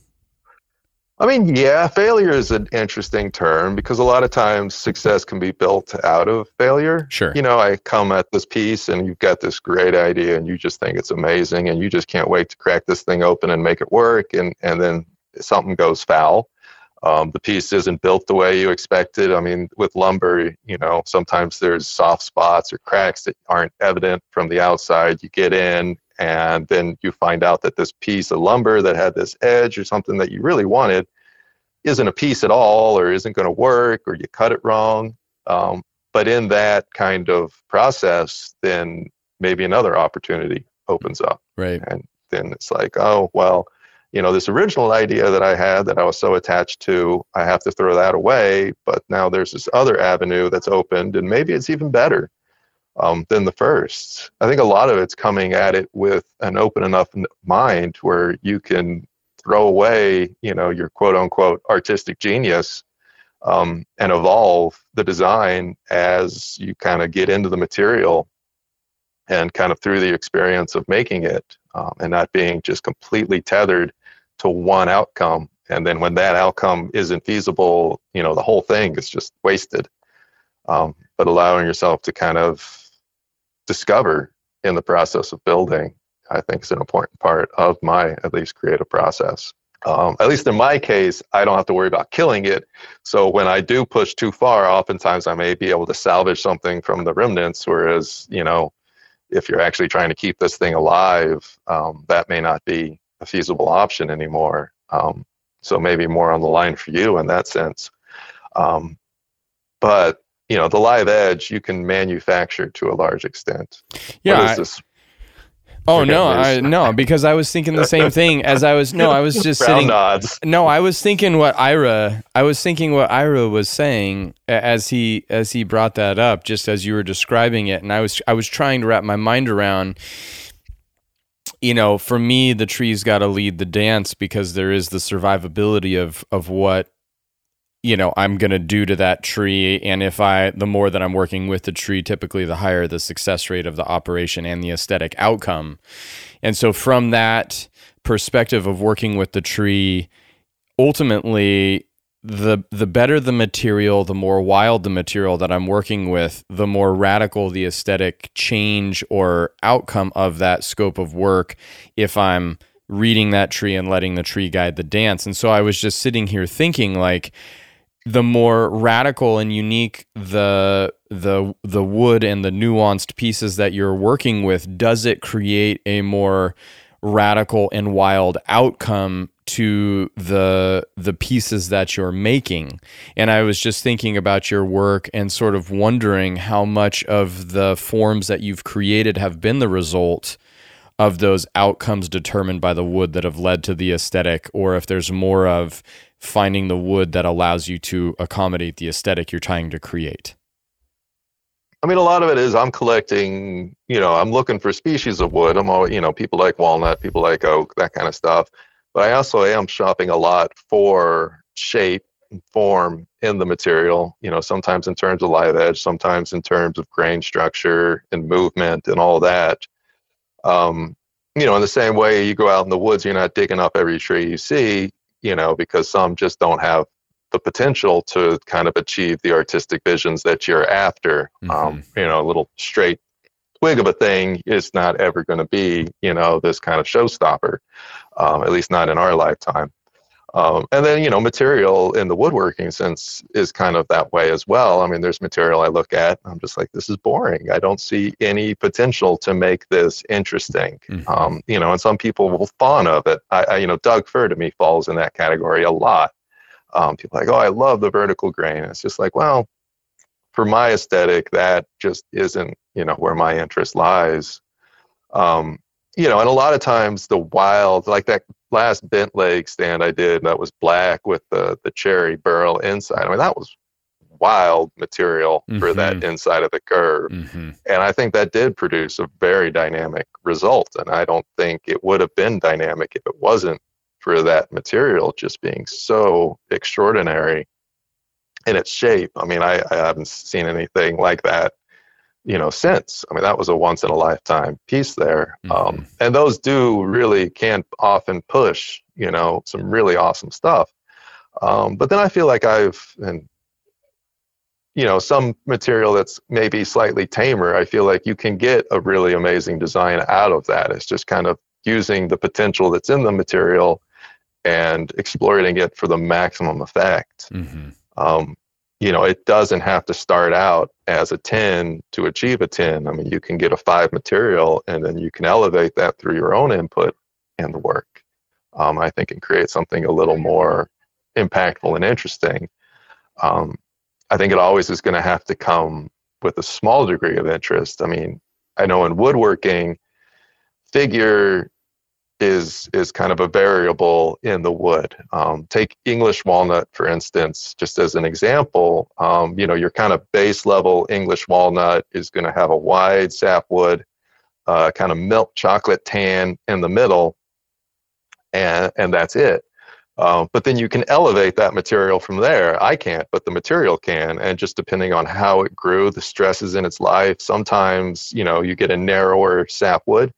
I mean yeah failure is an interesting term because a lot of times success can be built out of failure. Sure. You know i come at this piece and you've got this great idea and you just think it's amazing and you just can't wait to crack this thing open and make it work and and then something goes foul um, the piece isn't built the way you expected. I mean, with lumber, you know, sometimes there's soft spots or cracks that aren't evident from the outside. You get in, and then you find out that this piece of lumber that had this edge or something that you really wanted isn't a piece at all, or isn't going to work, or you cut it wrong. Um, but in that kind of process, then maybe another opportunity opens up. Right. And then it's like, oh, well, you know, this original idea that I had that I was so attached to, I have to throw that away. But now there's this other avenue that's opened, and maybe it's even better um, than the first. I think a lot of it's coming at it with an open enough mind where you can throw away, you know, your quote unquote artistic genius um, and evolve the design as you kind of get into the material and kind of through the experience of making it um, and not being just completely tethered to one outcome. And then when that outcome isn't feasible, you know, the whole thing is just wasted. Um, but allowing yourself to kind of discover in the process of building, I think is an important part of my, at least, creative process. Um, at least in my case, I don't have to worry about killing it. So when I do push too far, oftentimes I may be able to salvage something from the remnants. Whereas, you know, if you're actually trying to keep this thing alive, um, that may not be a feasible option anymore. Um, so maybe more on the line for you in that sense. Um, but you know, the live edge you can manufacture to a large extent. Yeah. What is this Oh no, I no, because I was thinking the same thing as I was no, I was just Brown sitting nods. No, I was thinking what Ira I was thinking what Ira was saying as he as he brought that up, just as you were describing it. And I was I was trying to wrap my mind around you know, for me the tree's gotta lead the dance because there is the survivability of of what you know i'm going to do to that tree. And if i the more that i'm working with the tree typically the higher the success rate of the operation and the aesthetic outcome. And so from that perspective of working with the tree ultimately the the better the material the more wild the material that i'm working with the more radical the aesthetic change or outcome of that scope of work if i'm reading that tree and letting the tree guide the dance. And so I was just sitting here thinking like the more radical and unique the the the wood and the nuanced pieces that you're working with, does it create a more radical and wild outcome to the the pieces that you're making and i was just thinking about your work and sort of wondering how much of the forms that you've created have been the result of those outcomes determined by the wood that have led to the aesthetic or if there's more of finding the wood that allows you to accommodate the aesthetic you're trying to create I mean, a lot of it is I'm collecting, you know, I'm looking for species of wood. I'm always, you know, people like walnut, people like oak, that kind of stuff. But I also am shopping a lot for shape and form in the material, you know, sometimes in terms of live edge, sometimes in terms of grain structure and movement and all that. Um, you know, in the same way you go out in the woods, you're not digging up every tree you see, you know, because some just don't have the potential to kind of achieve the artistic visions that you're after. Um, mm-hmm. Um, you know, a little straight twig of a thing is not ever going to be, you know, this kind of showstopper, um, at least not in our lifetime. Um, and then, you know, material in the woodworking sense is kind of that way as well. I mean, there's material I look at, I'm just like, this is boring. I don't see any potential to make this interesting. Mm-hmm. Um, you know, and some people will fawn of it. I, I, you know, Doug fir to me falls in that category a lot. Um, people like, oh, I love the vertical grain. It's just like, well, for my aesthetic, that just isn't, you know, where my interest lies. Um, you know, and a lot of times the wild, like that last bent leg stand I did, that was black with the the cherry burl inside. I mean, that was wild material mm-hmm. for that mm-hmm. inside of the curve. Mm-hmm. And I think that did produce a very dynamic result. And I don't think it would have been dynamic if it wasn't for that material just being so extraordinary in its shape. I mean, I, I haven't seen anything like that, you know, since. I mean, that was a once in a lifetime piece there. Mm-hmm. Um, and those do really can often push, you know, some really awesome stuff. Um, but then I feel like I've, and you know, some material that's maybe slightly tamer, I feel like you can get a really amazing design out of that. It's just kind of using the potential that's in the material and exploiting it for the maximum effect. Mm-hmm. Um, you know, it doesn't have to start out as a 10 to achieve a 10. I mean, you can get a five material and then you can elevate that through your own input and the work. Um, I think and create something a little more impactful and interesting. Um, I think it always is going to have to come with a small degree of interest. I mean, I know in woodworking, figure is is kind of a variable in the wood. Um, take English walnut for instance, just as an example. Um, you know, your kind of base level English walnut is going to have a wide sapwood, uh, kind of milk chocolate tan in the middle, and and that's it. Um, but then you can elevate that material from there. I can't, but the material can. And just depending on how it grew, the stresses in its life, sometimes, you know, you get a narrower sapwood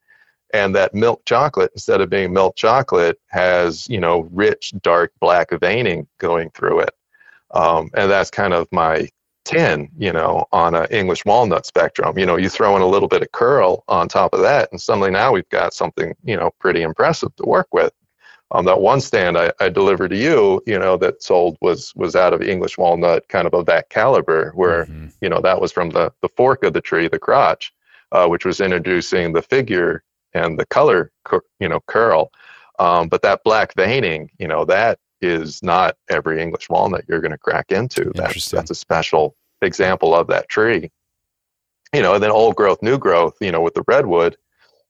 and that milk chocolate instead of being milk chocolate has you know rich dark black veining going through it. Um, and that's kind of my 10 you know on an english walnut spectrum. You know you throw in a little bit of curl on top of that and suddenly now we've got something you know pretty impressive to work with. Um, that one stand I, I delivered to you, you know, that sold was was out of English walnut, kind of of that caliber, where mm-hmm. you know that was from the the fork of the tree, the crotch, uh, which was introducing the figure and the color, you know, curl. Um, but that black veining, you know, that is not every English walnut you're going to crack into. That's, that's a special example of that tree. You know, and then old growth, new growth, you know, with the redwood,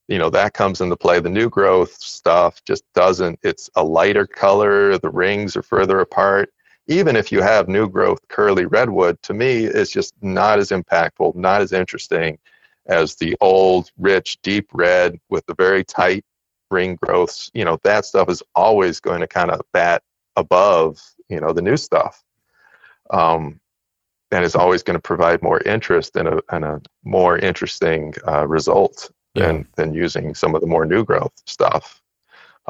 you know, that comes into play. The new growth stuff just doesn't, it's a lighter color, the rings are further apart. Even if you have new growth curly redwood, to me, it's just not as impactful, not as interesting as the old, rich, deep red with the very tight ring growths. You know, that stuff is always going to kind of bat above, you know, the new stuff. Um, and is always going to provide more interest and a, and a more interesting uh, result yeah. than, than using some of the more new growth stuff.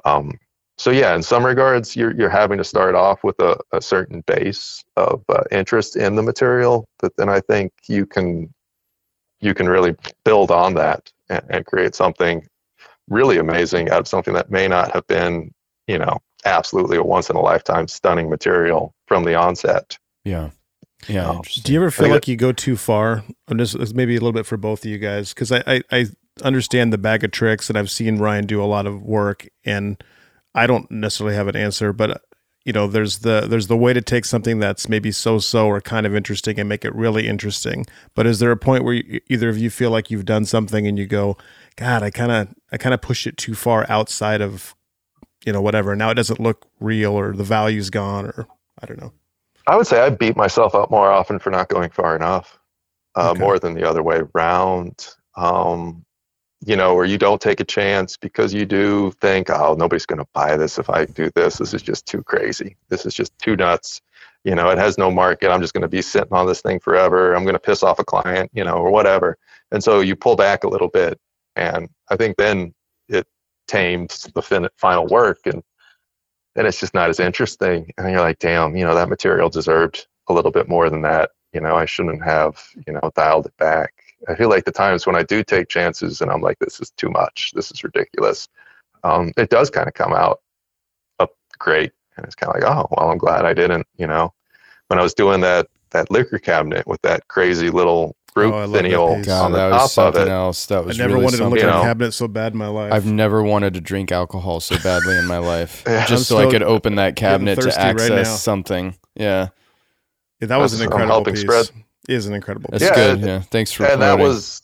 Um, so yeah, in some regards, you're you're having to start off with a, a certain base of uh, interest in the material, but then I think you can you can really build on that and, and create something really amazing out of something that may not have been, you know, absolutely a once in a lifetime stunning material from the onset. Yeah. Yeah. Um. Do you ever feel like you go too far? And this is maybe a little bit for both of you guys, because I, I, I understand the bag of tricks, and I've seen Ryan do a lot of work, and I don't necessarily have an answer, but you know, there's the there's the way to take something that's maybe so-so or kind of interesting and make it really interesting. But is there a point where you, either of you feel like you've done something and you go, God, I kind of I kind of pushed it too far outside of, you know, whatever. Now it doesn't look real, or the value's gone, or I don't know. I would say I beat myself up more often for not going far enough, uh, Okay. more than the other way around. Um, you know, or you don't take a chance because you do think, oh, nobody's going to buy this if I do this. This is just too crazy. This is just too nuts. You know, it has no market. I'm just going to be sitting on this thing forever. I'm going to piss off a client, you know, or whatever. And so you pull back a little bit. And I think then it tames the fin- final work and then it's just not as interesting. And you're like, damn, you know, that material deserved a little bit more than that. You know, I shouldn't have, you know, dialed it back. I feel like the times when I do take chances and I'm like, this is too much, this is ridiculous, um, it does kind of come out up great. And it's kind of like, oh, well, I'm glad I didn't, you know. When I was doing that that liquor cabinet with that crazy little group Oh, I finial. God, on the that top was of something it. else. That I was never really wanted to look something. at a You know. cabinet so bad in my life. I've never wanted to drink alcohol so badly in my life, Yeah. just I'm so I could open that cabinet to thirsty right access something. Yeah, Yeah, that was an That's- I'm incredible helping piece. spread. It is an incredible that's piece. Yeah, good. it- Yeah, thanks for that. and that was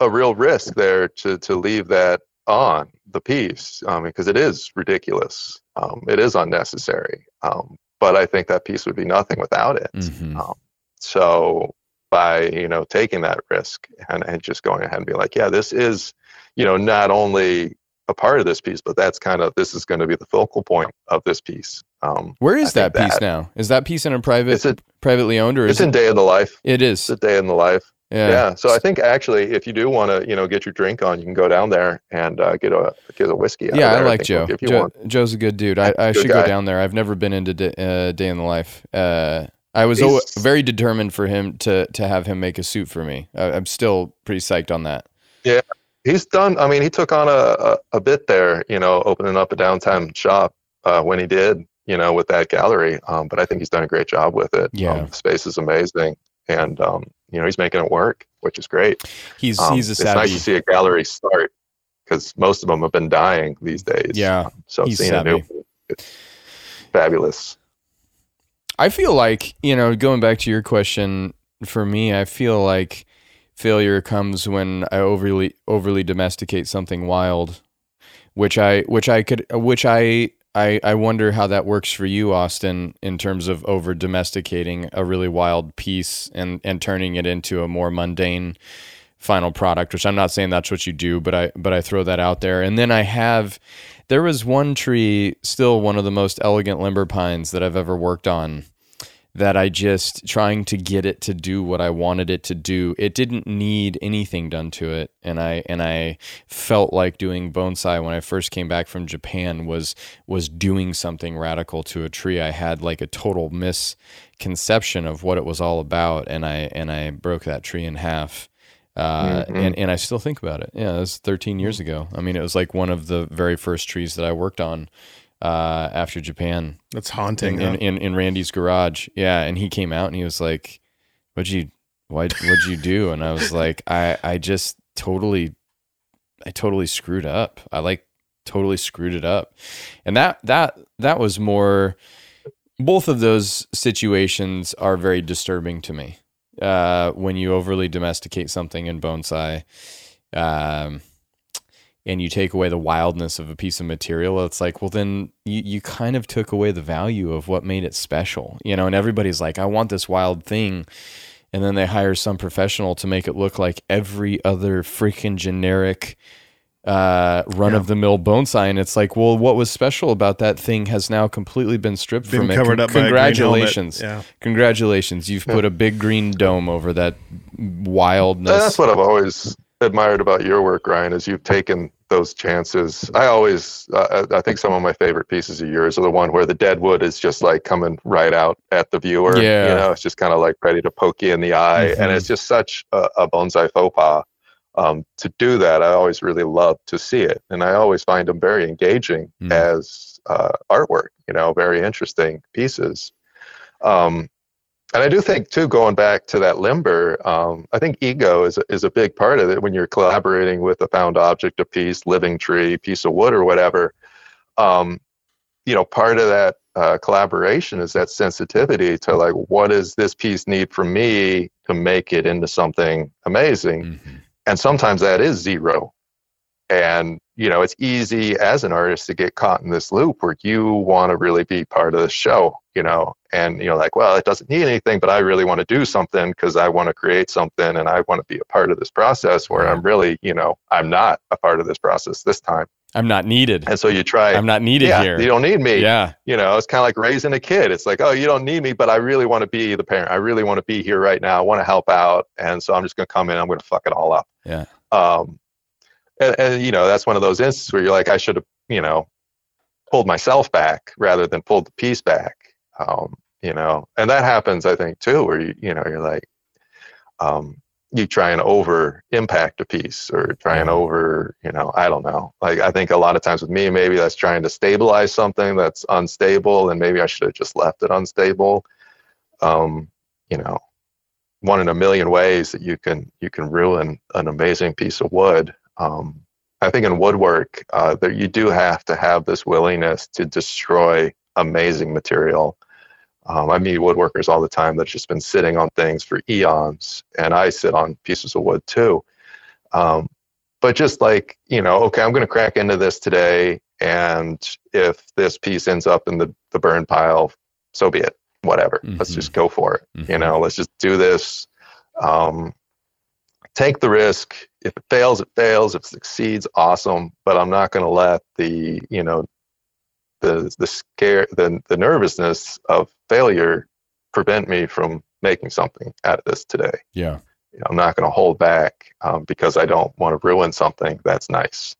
a real risk there to to leave that on the piece um, because it is ridiculous. Um, it is unnecessary. Um, but I think that piece would be nothing without it. Mhm. Um, so by you know taking that risk and, and just going ahead and be like, yeah, this is you know not only a part of this piece, but that's kind of this is going to be the focal point of this piece. Um, Where is that piece that- now? Is that piece in a private, a- privately owned, or it's is in it? day of the life. It is. It's a day in the life. Yeah. Yeah. So I think actually, if you do want to, you know, get your drink on, you can go down there and uh, get a get a whiskey. Out Yeah, of I like Joe. Joe. Joe's a good dude. I, I should go down there. I've never been into day, uh, day in the life. Uh, I was very determined for him to to have him make a suit for me. I, I'm still pretty psyched on that. Yeah, he's done. I mean, he took on a, a, a bit there, you know, opening up a downtown shop uh, when he did, you know, with that gallery. Um, but I think he's done a great job with it. Yeah. Um, the space is amazing, and um, you know, he's making it work, which is great. He's Um, he's a it's savvy. nice to see a gallery start because most of them have been dying these days. Yeah, Um, so he's seeing a new, it's fabulous. I feel like, you know, going back to your question, for me, I feel like failure comes when I overly overly domesticate something wild, which I which I could which I I, I wonder how that works for you, Austin, in terms of over domesticating a really wild piece and, and turning it into a more mundane final product, which I'm not saying that's what you do, but I but I throw that out there. And then I have there was one tree, still one of the most elegant limber pines that I've ever worked on that I just trying to get it to do what I wanted it to do. It didn't need anything done to it, and I and I felt like doing bonsai when I first came back from Japan was was doing something radical to a tree. I had like a total misconception of what it was all about, and I and I broke that tree in half. Uh, Mhm. and, and I still think about it. Yeah, it was 13 years ago. I mean, it was like one of the very first trees that I worked on uh, after Japan That's haunting. in, huh? in, in, in Randy's garage. Yeah. And he came out and he was like, what'd you, why, what'd you do? And I was like, I, I just totally, I totally screwed up. I like totally screwed it up. And that, that, that was more, both of those situations are very disturbing to me. Uh, when you overly domesticate something in bonsai, um, and you take away the wildness of a piece of material, it's like, well, then you, you kind of took away the value of what made it special, you know. And everybody's like, I want this wild thing, and then they hire some professional to make it look like every other freaking generic uh, run of the mill bonsai, and it's like, well, what was special about that thing has now completely been stripped Been from it. covered Con- up by a green congratulations, Yeah. congratulations! You've put a big green dome over that wildness. That's what I've always admired about your work, Ryan, is you've taken those chances. I always, uh, I think some of my favorite pieces of yours are the one where the dead wood is just like coming right out at the viewer. Yeah. You know, it's just kind of like ready to poke you in the eye. Mhm. And it's just such a, a bonsai faux pas um, to do that, I always really love to see it, and I always find them very engaging Mm. as uh, artwork. You know, very interesting pieces. Um, and I do think too, going back to that limber, um, I think ego is is a big part of it when you're collaborating with a found object, a piece, living tree, piece of wood, or whatever. Um, you know, part of that uh, collaboration is that sensitivity to like, what does this piece need from me to make it into something amazing? Mhm. and sometimes that is zero and you know it's easy as an artist to get caught in this loop where you want to really be part of the show you know and you're like well it doesn't need anything but i really want to do something because i want to create something and i want to be a part of this process where i'm really you know i'm not a part of this process this time. I'm not needed. and so you try I'm not needed yeah here. you don't need me. Yeah. you know it's kind of like raising a kid. It's like oh you don't need me but i really want to be the parent. I really want to be here right now. I want to help out. And so i'm just going to come in. I'm going to fuck it all up. Yeah. um and, and you know that's one of those instances where you're like i should have you know pulled myself back rather than pulled the piece back. Um you know and that happens i think too where you you know you're like um you try and over impact a piece or try and over you know i don't know. Like i think a lot of times with me maybe that's trying to stabilize something that's unstable and maybe i should have just left it unstable. Um you know one in a million ways that you can you can ruin an amazing piece of wood. Um i think in woodwork uh there you do have to have this willingness to destroy amazing material um, I meet woodworkers all the time that's just been sitting on things for eons, and I sit on pieces of wood too. Um, but just like, you know, okay, I'm going to crack into this today, and if this piece ends up in the, the burn pile, so be it. Whatever. Let's Mhm. just go for it. You Mhm. know, let's just do this. Um, take the risk. If it fails, it fails. If it succeeds, awesome. But I'm not going to let the, you know, the the scare the the nervousness of failure prevent me from making something out of this today. Yeah. You know, I'm not going to hold back um, because I don't want to ruin something that's nice.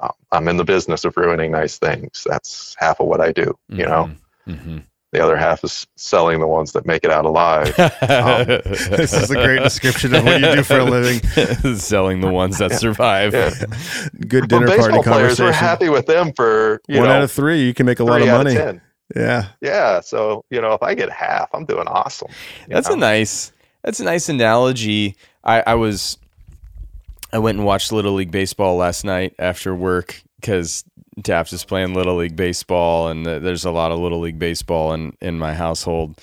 Um, I'm in the business of ruining nice things. That's half of what I do. You know, Mhm. The other half is selling the ones that make it out alive. Mhm. This is a great description of what you do for a living. Selling the ones that survive. Yeah. Good But dinner party baseball players, we're happy with them for you One know out of three, you can make a lot of money. of. Yeah. Yeah, so you know if I get half, I'm doing awesome. That's know? a nice. That's a nice analogy. I, I was. I went and watched Little League baseball last night after work because Taps is playing Little League baseball, and th- there's a lot of Little League baseball in in my household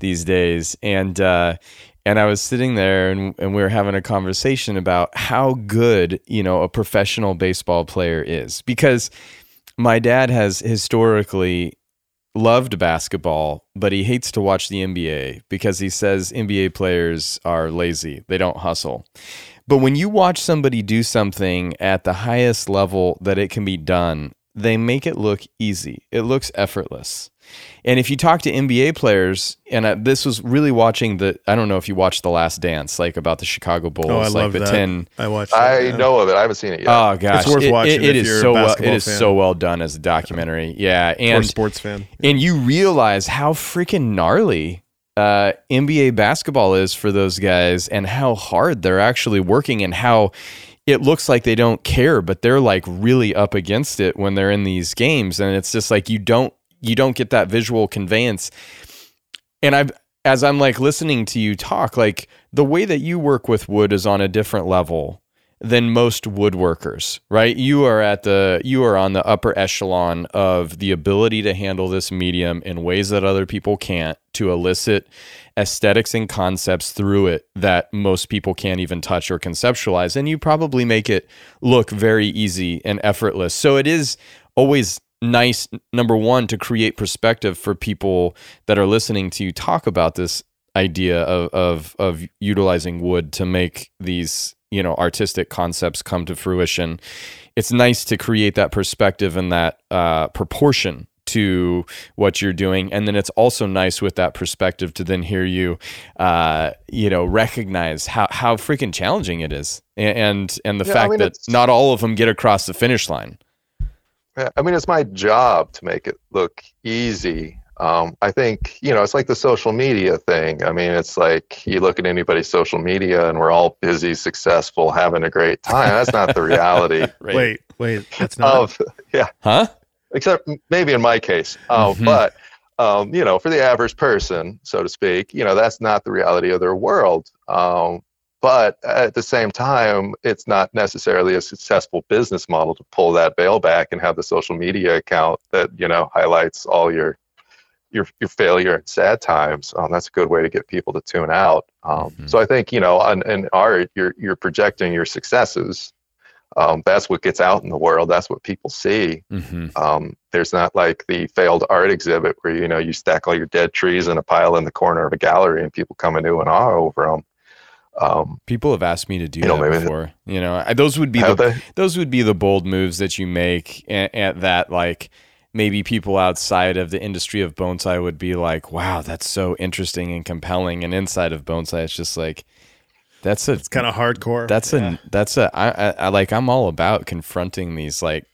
these days. And uh, and I was sitting there, and and we were having a conversation about how good you know a professional baseball player is because my dad has historically loved basketball, but he hates to watch the NBA because he says NBA players are lazy. They don't hustle. But when you watch somebody do something at the highest level that it can be done, they make it look easy. It looks effortless. And if you talk to NBA players, and I, this was really watching the, I don't know if you watched The Last Dance, like about the Chicago Bulls, Oh, I like love the that. 10, I watched. that, I yeah. know of it. I haven't seen it yet. Oh gosh, it's worth It- watching it- it if is you're a so well. It basketball is fan. so well done as a documentary. Yeah, or a and sports fan. and you realize how freaking gnarly uh, NBA basketball is for those guys, and how hard they're actually working, and how it looks like they don't care, but they're like really up against it when they're in these games, and it's just like you don't you don't get that visual conveyance. And I've as I'm like listening to you talk, like the way that you work with wood is on a different level than most woodworkers, right? You are at the you are on the upper echelon of the ability to handle this medium in ways that other people can't to elicit aesthetics and concepts through it that most people can't even touch or conceptualize and you probably make it look very easy and effortless. So it is always nice number 1 to create perspective for people that are listening to you talk about this idea of of of utilizing wood to make these you know artistic concepts come to fruition it's nice to create that perspective and that uh, proportion to what you're doing and then it's also nice with that perspective to then hear you uh, you know recognize how how freaking challenging it is and and, and the Yeah, I fact mean, that not all of them get across the finish line Yeah, I mean, it's my job to make it look easy. Um, I think, you know, it's like the social media thing. I mean, it's like you look at anybody's social media and we're all busy, successful, having a great time. That's not the reality Right. Wait, wait, that's not. of, yeah, Huh? Except maybe in my case. Um, Mhm. But, um, you know, for the average person, so to speak, you know, that's not the reality of their world. Um, but at the same time, it's not necessarily a successful business model to pull that veil back and have the social media account that you know highlights all your your your failure and sad times. Um, that's a good way to get people to tune out. Um, Mhm. So I think you know, on, in art, you're you're projecting your successes. Um, that's what gets out in the world. That's what people see. hmm Um, there's not like the failed art exhibit where you know you stack all your dead trees in a pile in the corner of a gallery and people come and ooh and ah over them. Um, People have asked me to do You know, that before. You know, those would be the they? those would be the bold moves that you make and, and that like maybe people outside of the industry of bonsai would be like wow that's so interesting and compelling and inside of bonsai it's just like that's a it's kind of hardcore. that's Yeah. a that's a I, I, I like i'm all about confronting these like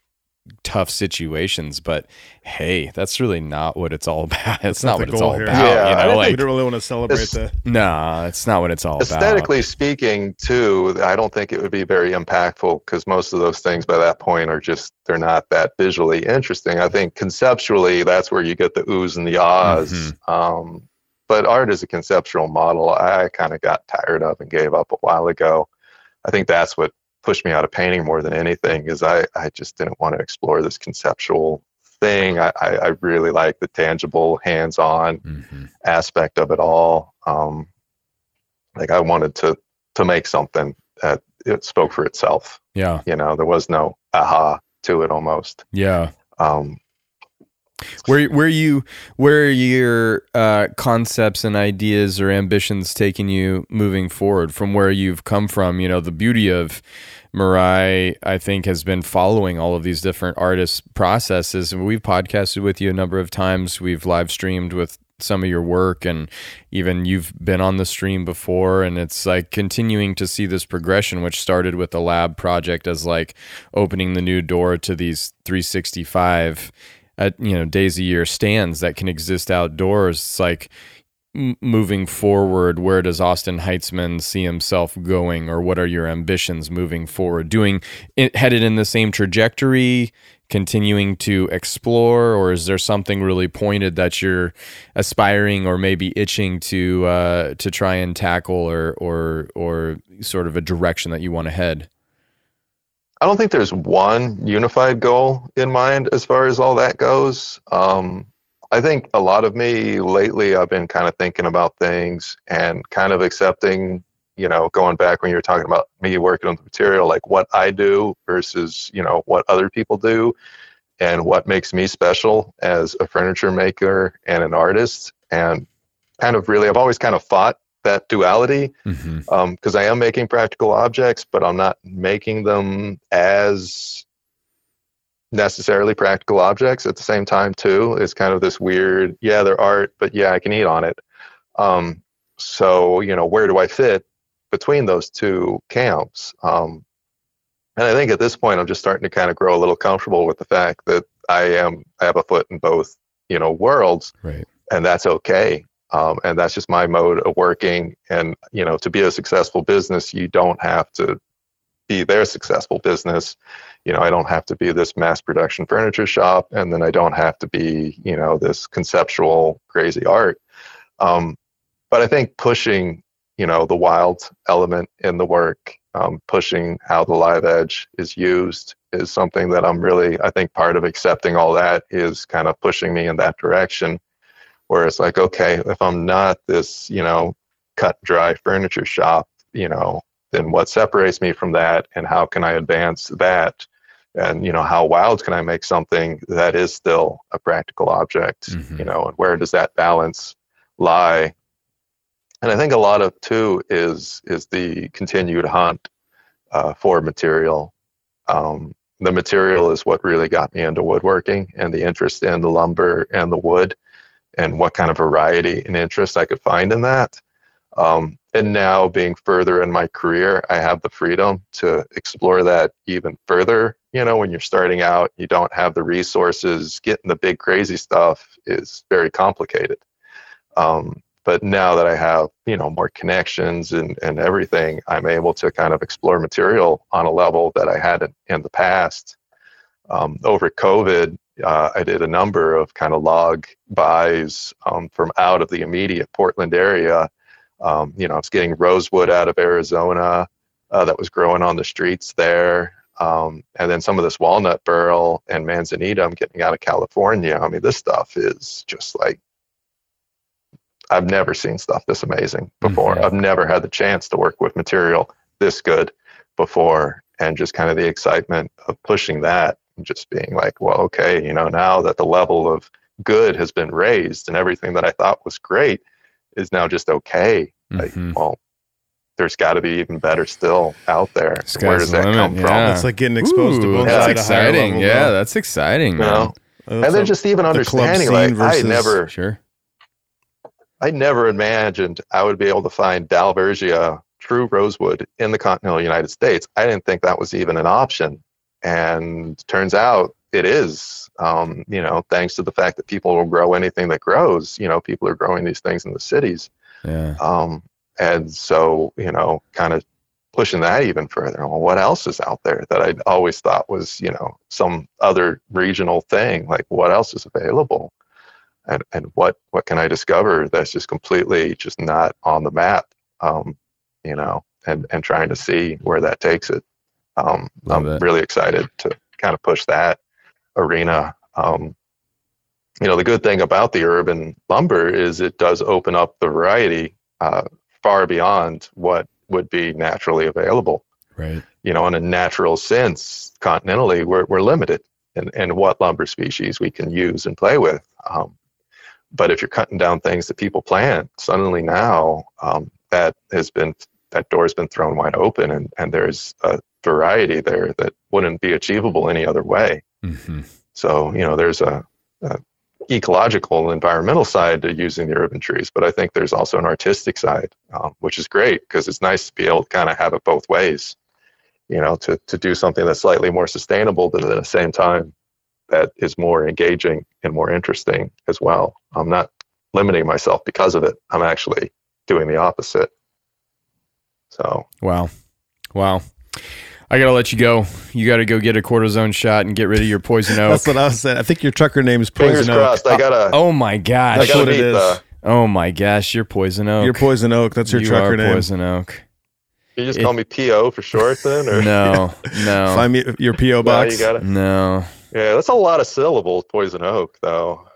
tough situations but hey that's really not what it's all about it's not not, what it's all here. about Yeah, you I know don't like we don't really want to celebrate It's- the. no it's not what it's all about aesthetically speaking too i don't think it would be very impactful because most of those things by that point are just they're not that visually interesting i think conceptually that's where you get the oohs and the ahs Mhm. um, but art is a conceptual model i kind of got tired of and gave up a while ago i think that's what pushed me out of painting more than anything is i, I just didn't want to explore this conceptual thing I, I, really like the tangible hands-on Mhm. aspect of it all. Um, like I wanted to to make something that it spoke for itself. yeah You know, there was no aha to it almost. yeah Um, where where you where are your uh, concepts and ideas or ambitions taking you moving forward from where you've come from? You know, the beauty of Mirai, I think, has been following all of these different artists' processes. And we've podcasted with you a number of times. We've live streamed with some of your work, and even you've been on the stream before. And it's like continuing to see this progression, which started with the lab project as like opening the new door to these 365 at you know days a year stands that can exist outdoors. It's like moving forward. Where does Austin Heitzman see himself going, or what are your ambitions moving forward? Doing it, headed in the same trajectory, continuing to explore, or is there something really pointed that you're aspiring or maybe itching to uh, to try and tackle, or or or sort of a direction that you want to head? I don't think there's one unified goal in mind as far as all that goes. Um, I think a lot of me lately, I've been kind of thinking about things and kind of accepting, you know, going back when you were talking about me working on the material, like what I do versus, you know, what other people do and what makes me special as a furniture maker and an artist. And kind of really, I've always kind of fought that duality Mm-hmm. because I am making practical objects, but I'm not making them as necessarily practical objects at the same time too. It's kind of this weird, yeah, they're art, but yeah, I can eat on it. Um, so you know, where do I fit between those two camps? Um, and I think at this point, I'm just starting to kind of grow a little comfortable with the fact that I am I have a foot in both, you know, worlds Right. and that's okay. Um, and that's just my mode of working. And you know, to be a successful business, you don't have to be their successful business. You know, I don't have to be this mass production furniture shop, and then I don't have to be, you know, this conceptual crazy art. Um, but I think pushing, you know, the wild element in the work, um, pushing how the live edge is used, is something that I'm really. I think part of accepting all that is kind of pushing me in that direction where it's like, okay, if I'm not this, you know, cut and dry furniture shop, you know, then what separates me from that and how can I advance that? And, you know, how wild can I make something that is still a practical object, Mhm. you know, and where does that balance lie? And I think a lot of too is is the continued hunt uh, for material. Um, the material is what really got me into woodworking and the interest in the lumber and the wood and what kind of variety and interest I could find in that. Um, and now, being further in my career, I have the freedom to explore that even further You know, when you're starting out, you don't have the resources. Getting the big crazy stuff is very complicated. Um, but now that I have, you know, more connections and, and everything, I'm able to kind of explore material on a level that I hadn't in the past. Um, over COVID, uh, I did a number of kind of log buys um, from out of the immediate Portland area. Um, you know, I was getting rosewood out of Arizona uh, that was growing on the streets there. Um, and then some of this walnut burl and manzanita I'm getting out of California. I mean, this stuff is just like I've never seen stuff this amazing before. Mhm. I've never had the chance to work with material this good before, and just kind of the excitement of pushing that and just being like, well, okay, you know, now that the level of good has been raised and everything that I thought was great is now just okay. Like, Mhm. well, there's got to be even better still out there. Sky's Where does the that limit, come from? yeah. It's like getting exposed to both that's sides at exciting. level, yeah, though. that's exciting, You man. know? Uh, And then so- just even club understanding, scene like, I never, Sure. I never imagined I would be able to find Dalbergia true rosewood in the continental United States. I didn't think that was even an option. And turns out it is, um, you know, thanks to the fact that people will grow anything that grows. You know, people are growing these things in the cities. Yeah. Um, and so, you know, kind of pushing that even further. Well, what else is out there that I'd always thought was, you know, some other regional thing? Like, what else is available? And, and what, what can I discover that's just completely just not on the map? Um, you know, and, and trying to see where that takes it. Um, Love I'm it. really excited to kind of push that arena. Um, you know, the good thing about the urban lumber is it does open up the variety uh, far beyond what would be naturally available. Right. You know, in a natural sense, continentally, we're, we're limited in, in what lumber species we can use and play with. Um, but if you're cutting down things that people plant, suddenly now um, that has been that door's been thrown wide open, and, and there's a variety there that wouldn't be achievable any other way. hmm So, you know, there's a, a ecological, and environmental side to using the urban trees, but I think there's also an artistic side, um, which is great because it's nice to be able to kind of have it both ways. You know, to to do something that's slightly more sustainable, but at the same time that is more engaging and more interesting as well. I'm not limiting myself because of it. I'm actually doing the opposite. So Wow. Wow. I gotta let you go. You gotta go get a cortisone shot and get rid of your poison oak. That's what I was saying. I think your trucker name is fingers Poison Oak. crossed. I gotta. oh, oh my gosh. That's what it meet is. the. Oh my gosh, you're poison oak. You're Poison Oak. That's your you trucker are name. poison oak. You just It- call me PO for short, then, or No, no, Find me your PO No, box. you got it. no. Yeah, that's a lot of syllables. Poison oak, though.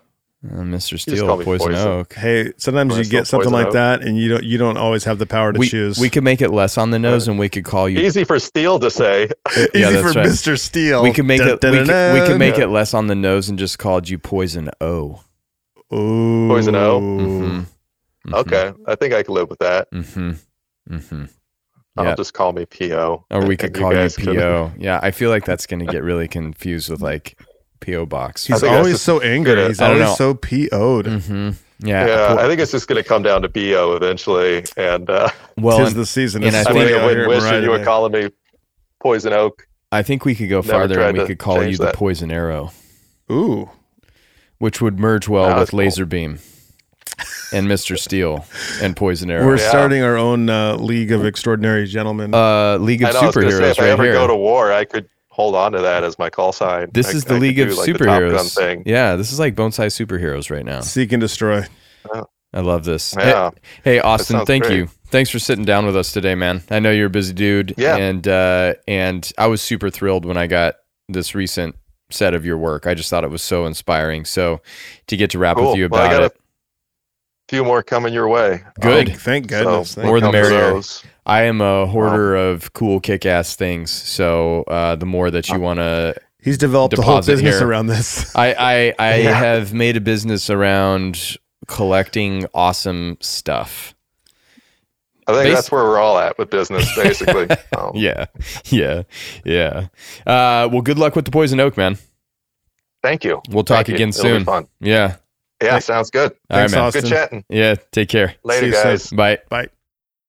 Uh, Mr. just Steel, poison, Poison. oak. Hey, sometimes Wanna you get something Poison like Oak? that, and you don't you don't always have the power to We, choose. we could make it less on the nose, and we could call you. Easy for Steele to say. Easy Yeah, that's for right. Mr. Steele. We could make it. We could, we could make it less on the nose and just called you Poison O. Ooh. Poison O? Mm-hmm. Okay, I think I can live with that. Mm-hmm. Mm-hmm. I'll Yeah. just call me PO. Or we could call you guys can- PO. Yeah, I feel like that's going to get really confused with like PO box. He's always just so angry. good. He's always know. so PO'd. Mm-hmm. Yeah. Yeah, I think it's just going to come down to BO eventually. And uh, well, Tis and the season. and I I think- think I out wouldn't wish at that you were Mariah calling me Poison Oak. I think we could go Never farther and we could call you change the. Poison Arrow. Ooh. which would merge well Ah, with that's cool. Laser Beam and Mr. Steel and Poison Arrow. We're Yeah. starting our own uh, League of Extraordinary Gentlemen. uh, League I of know, I was say, Superheroes if I ever here. go to war, I could hold on to that as my call sign. this I- is the could League of do, like, the Superheroes. thing. Yeah, this is like bone bonsai superheroes right now. Seek and destroy. I love this. Yeah. Hey, hey, Austin, thank great. you. Thanks for sitting down with us today, man. I know you're a busy dude. Yeah. And uh, and I was super thrilled when I got this recent set of your work. I just thought it was so inspiring. So to get to rap Cool. with you Well, I about got it. a few more coming your way. Good. Thank, thank goodness. So, Thank More the come merrier. those. I am a hoarder of cool kick ass things. So uh, the more that you want to He's developed a whole business here. around this. I I, I Yeah. have made a business around collecting awesome stuff. I think Bas- that's where we're all at with business, basically. Um, Yeah. Yeah. Yeah. Uh, well, good luck with the poison oak, man. Thank you. We'll talk Thank you. again It'll be soon. fun. Yeah. Yeah, sounds good. All right, Thanks, man. Austin. Good chatting. Yeah. Take care. Later, See you soon. guys. Bye. Bye.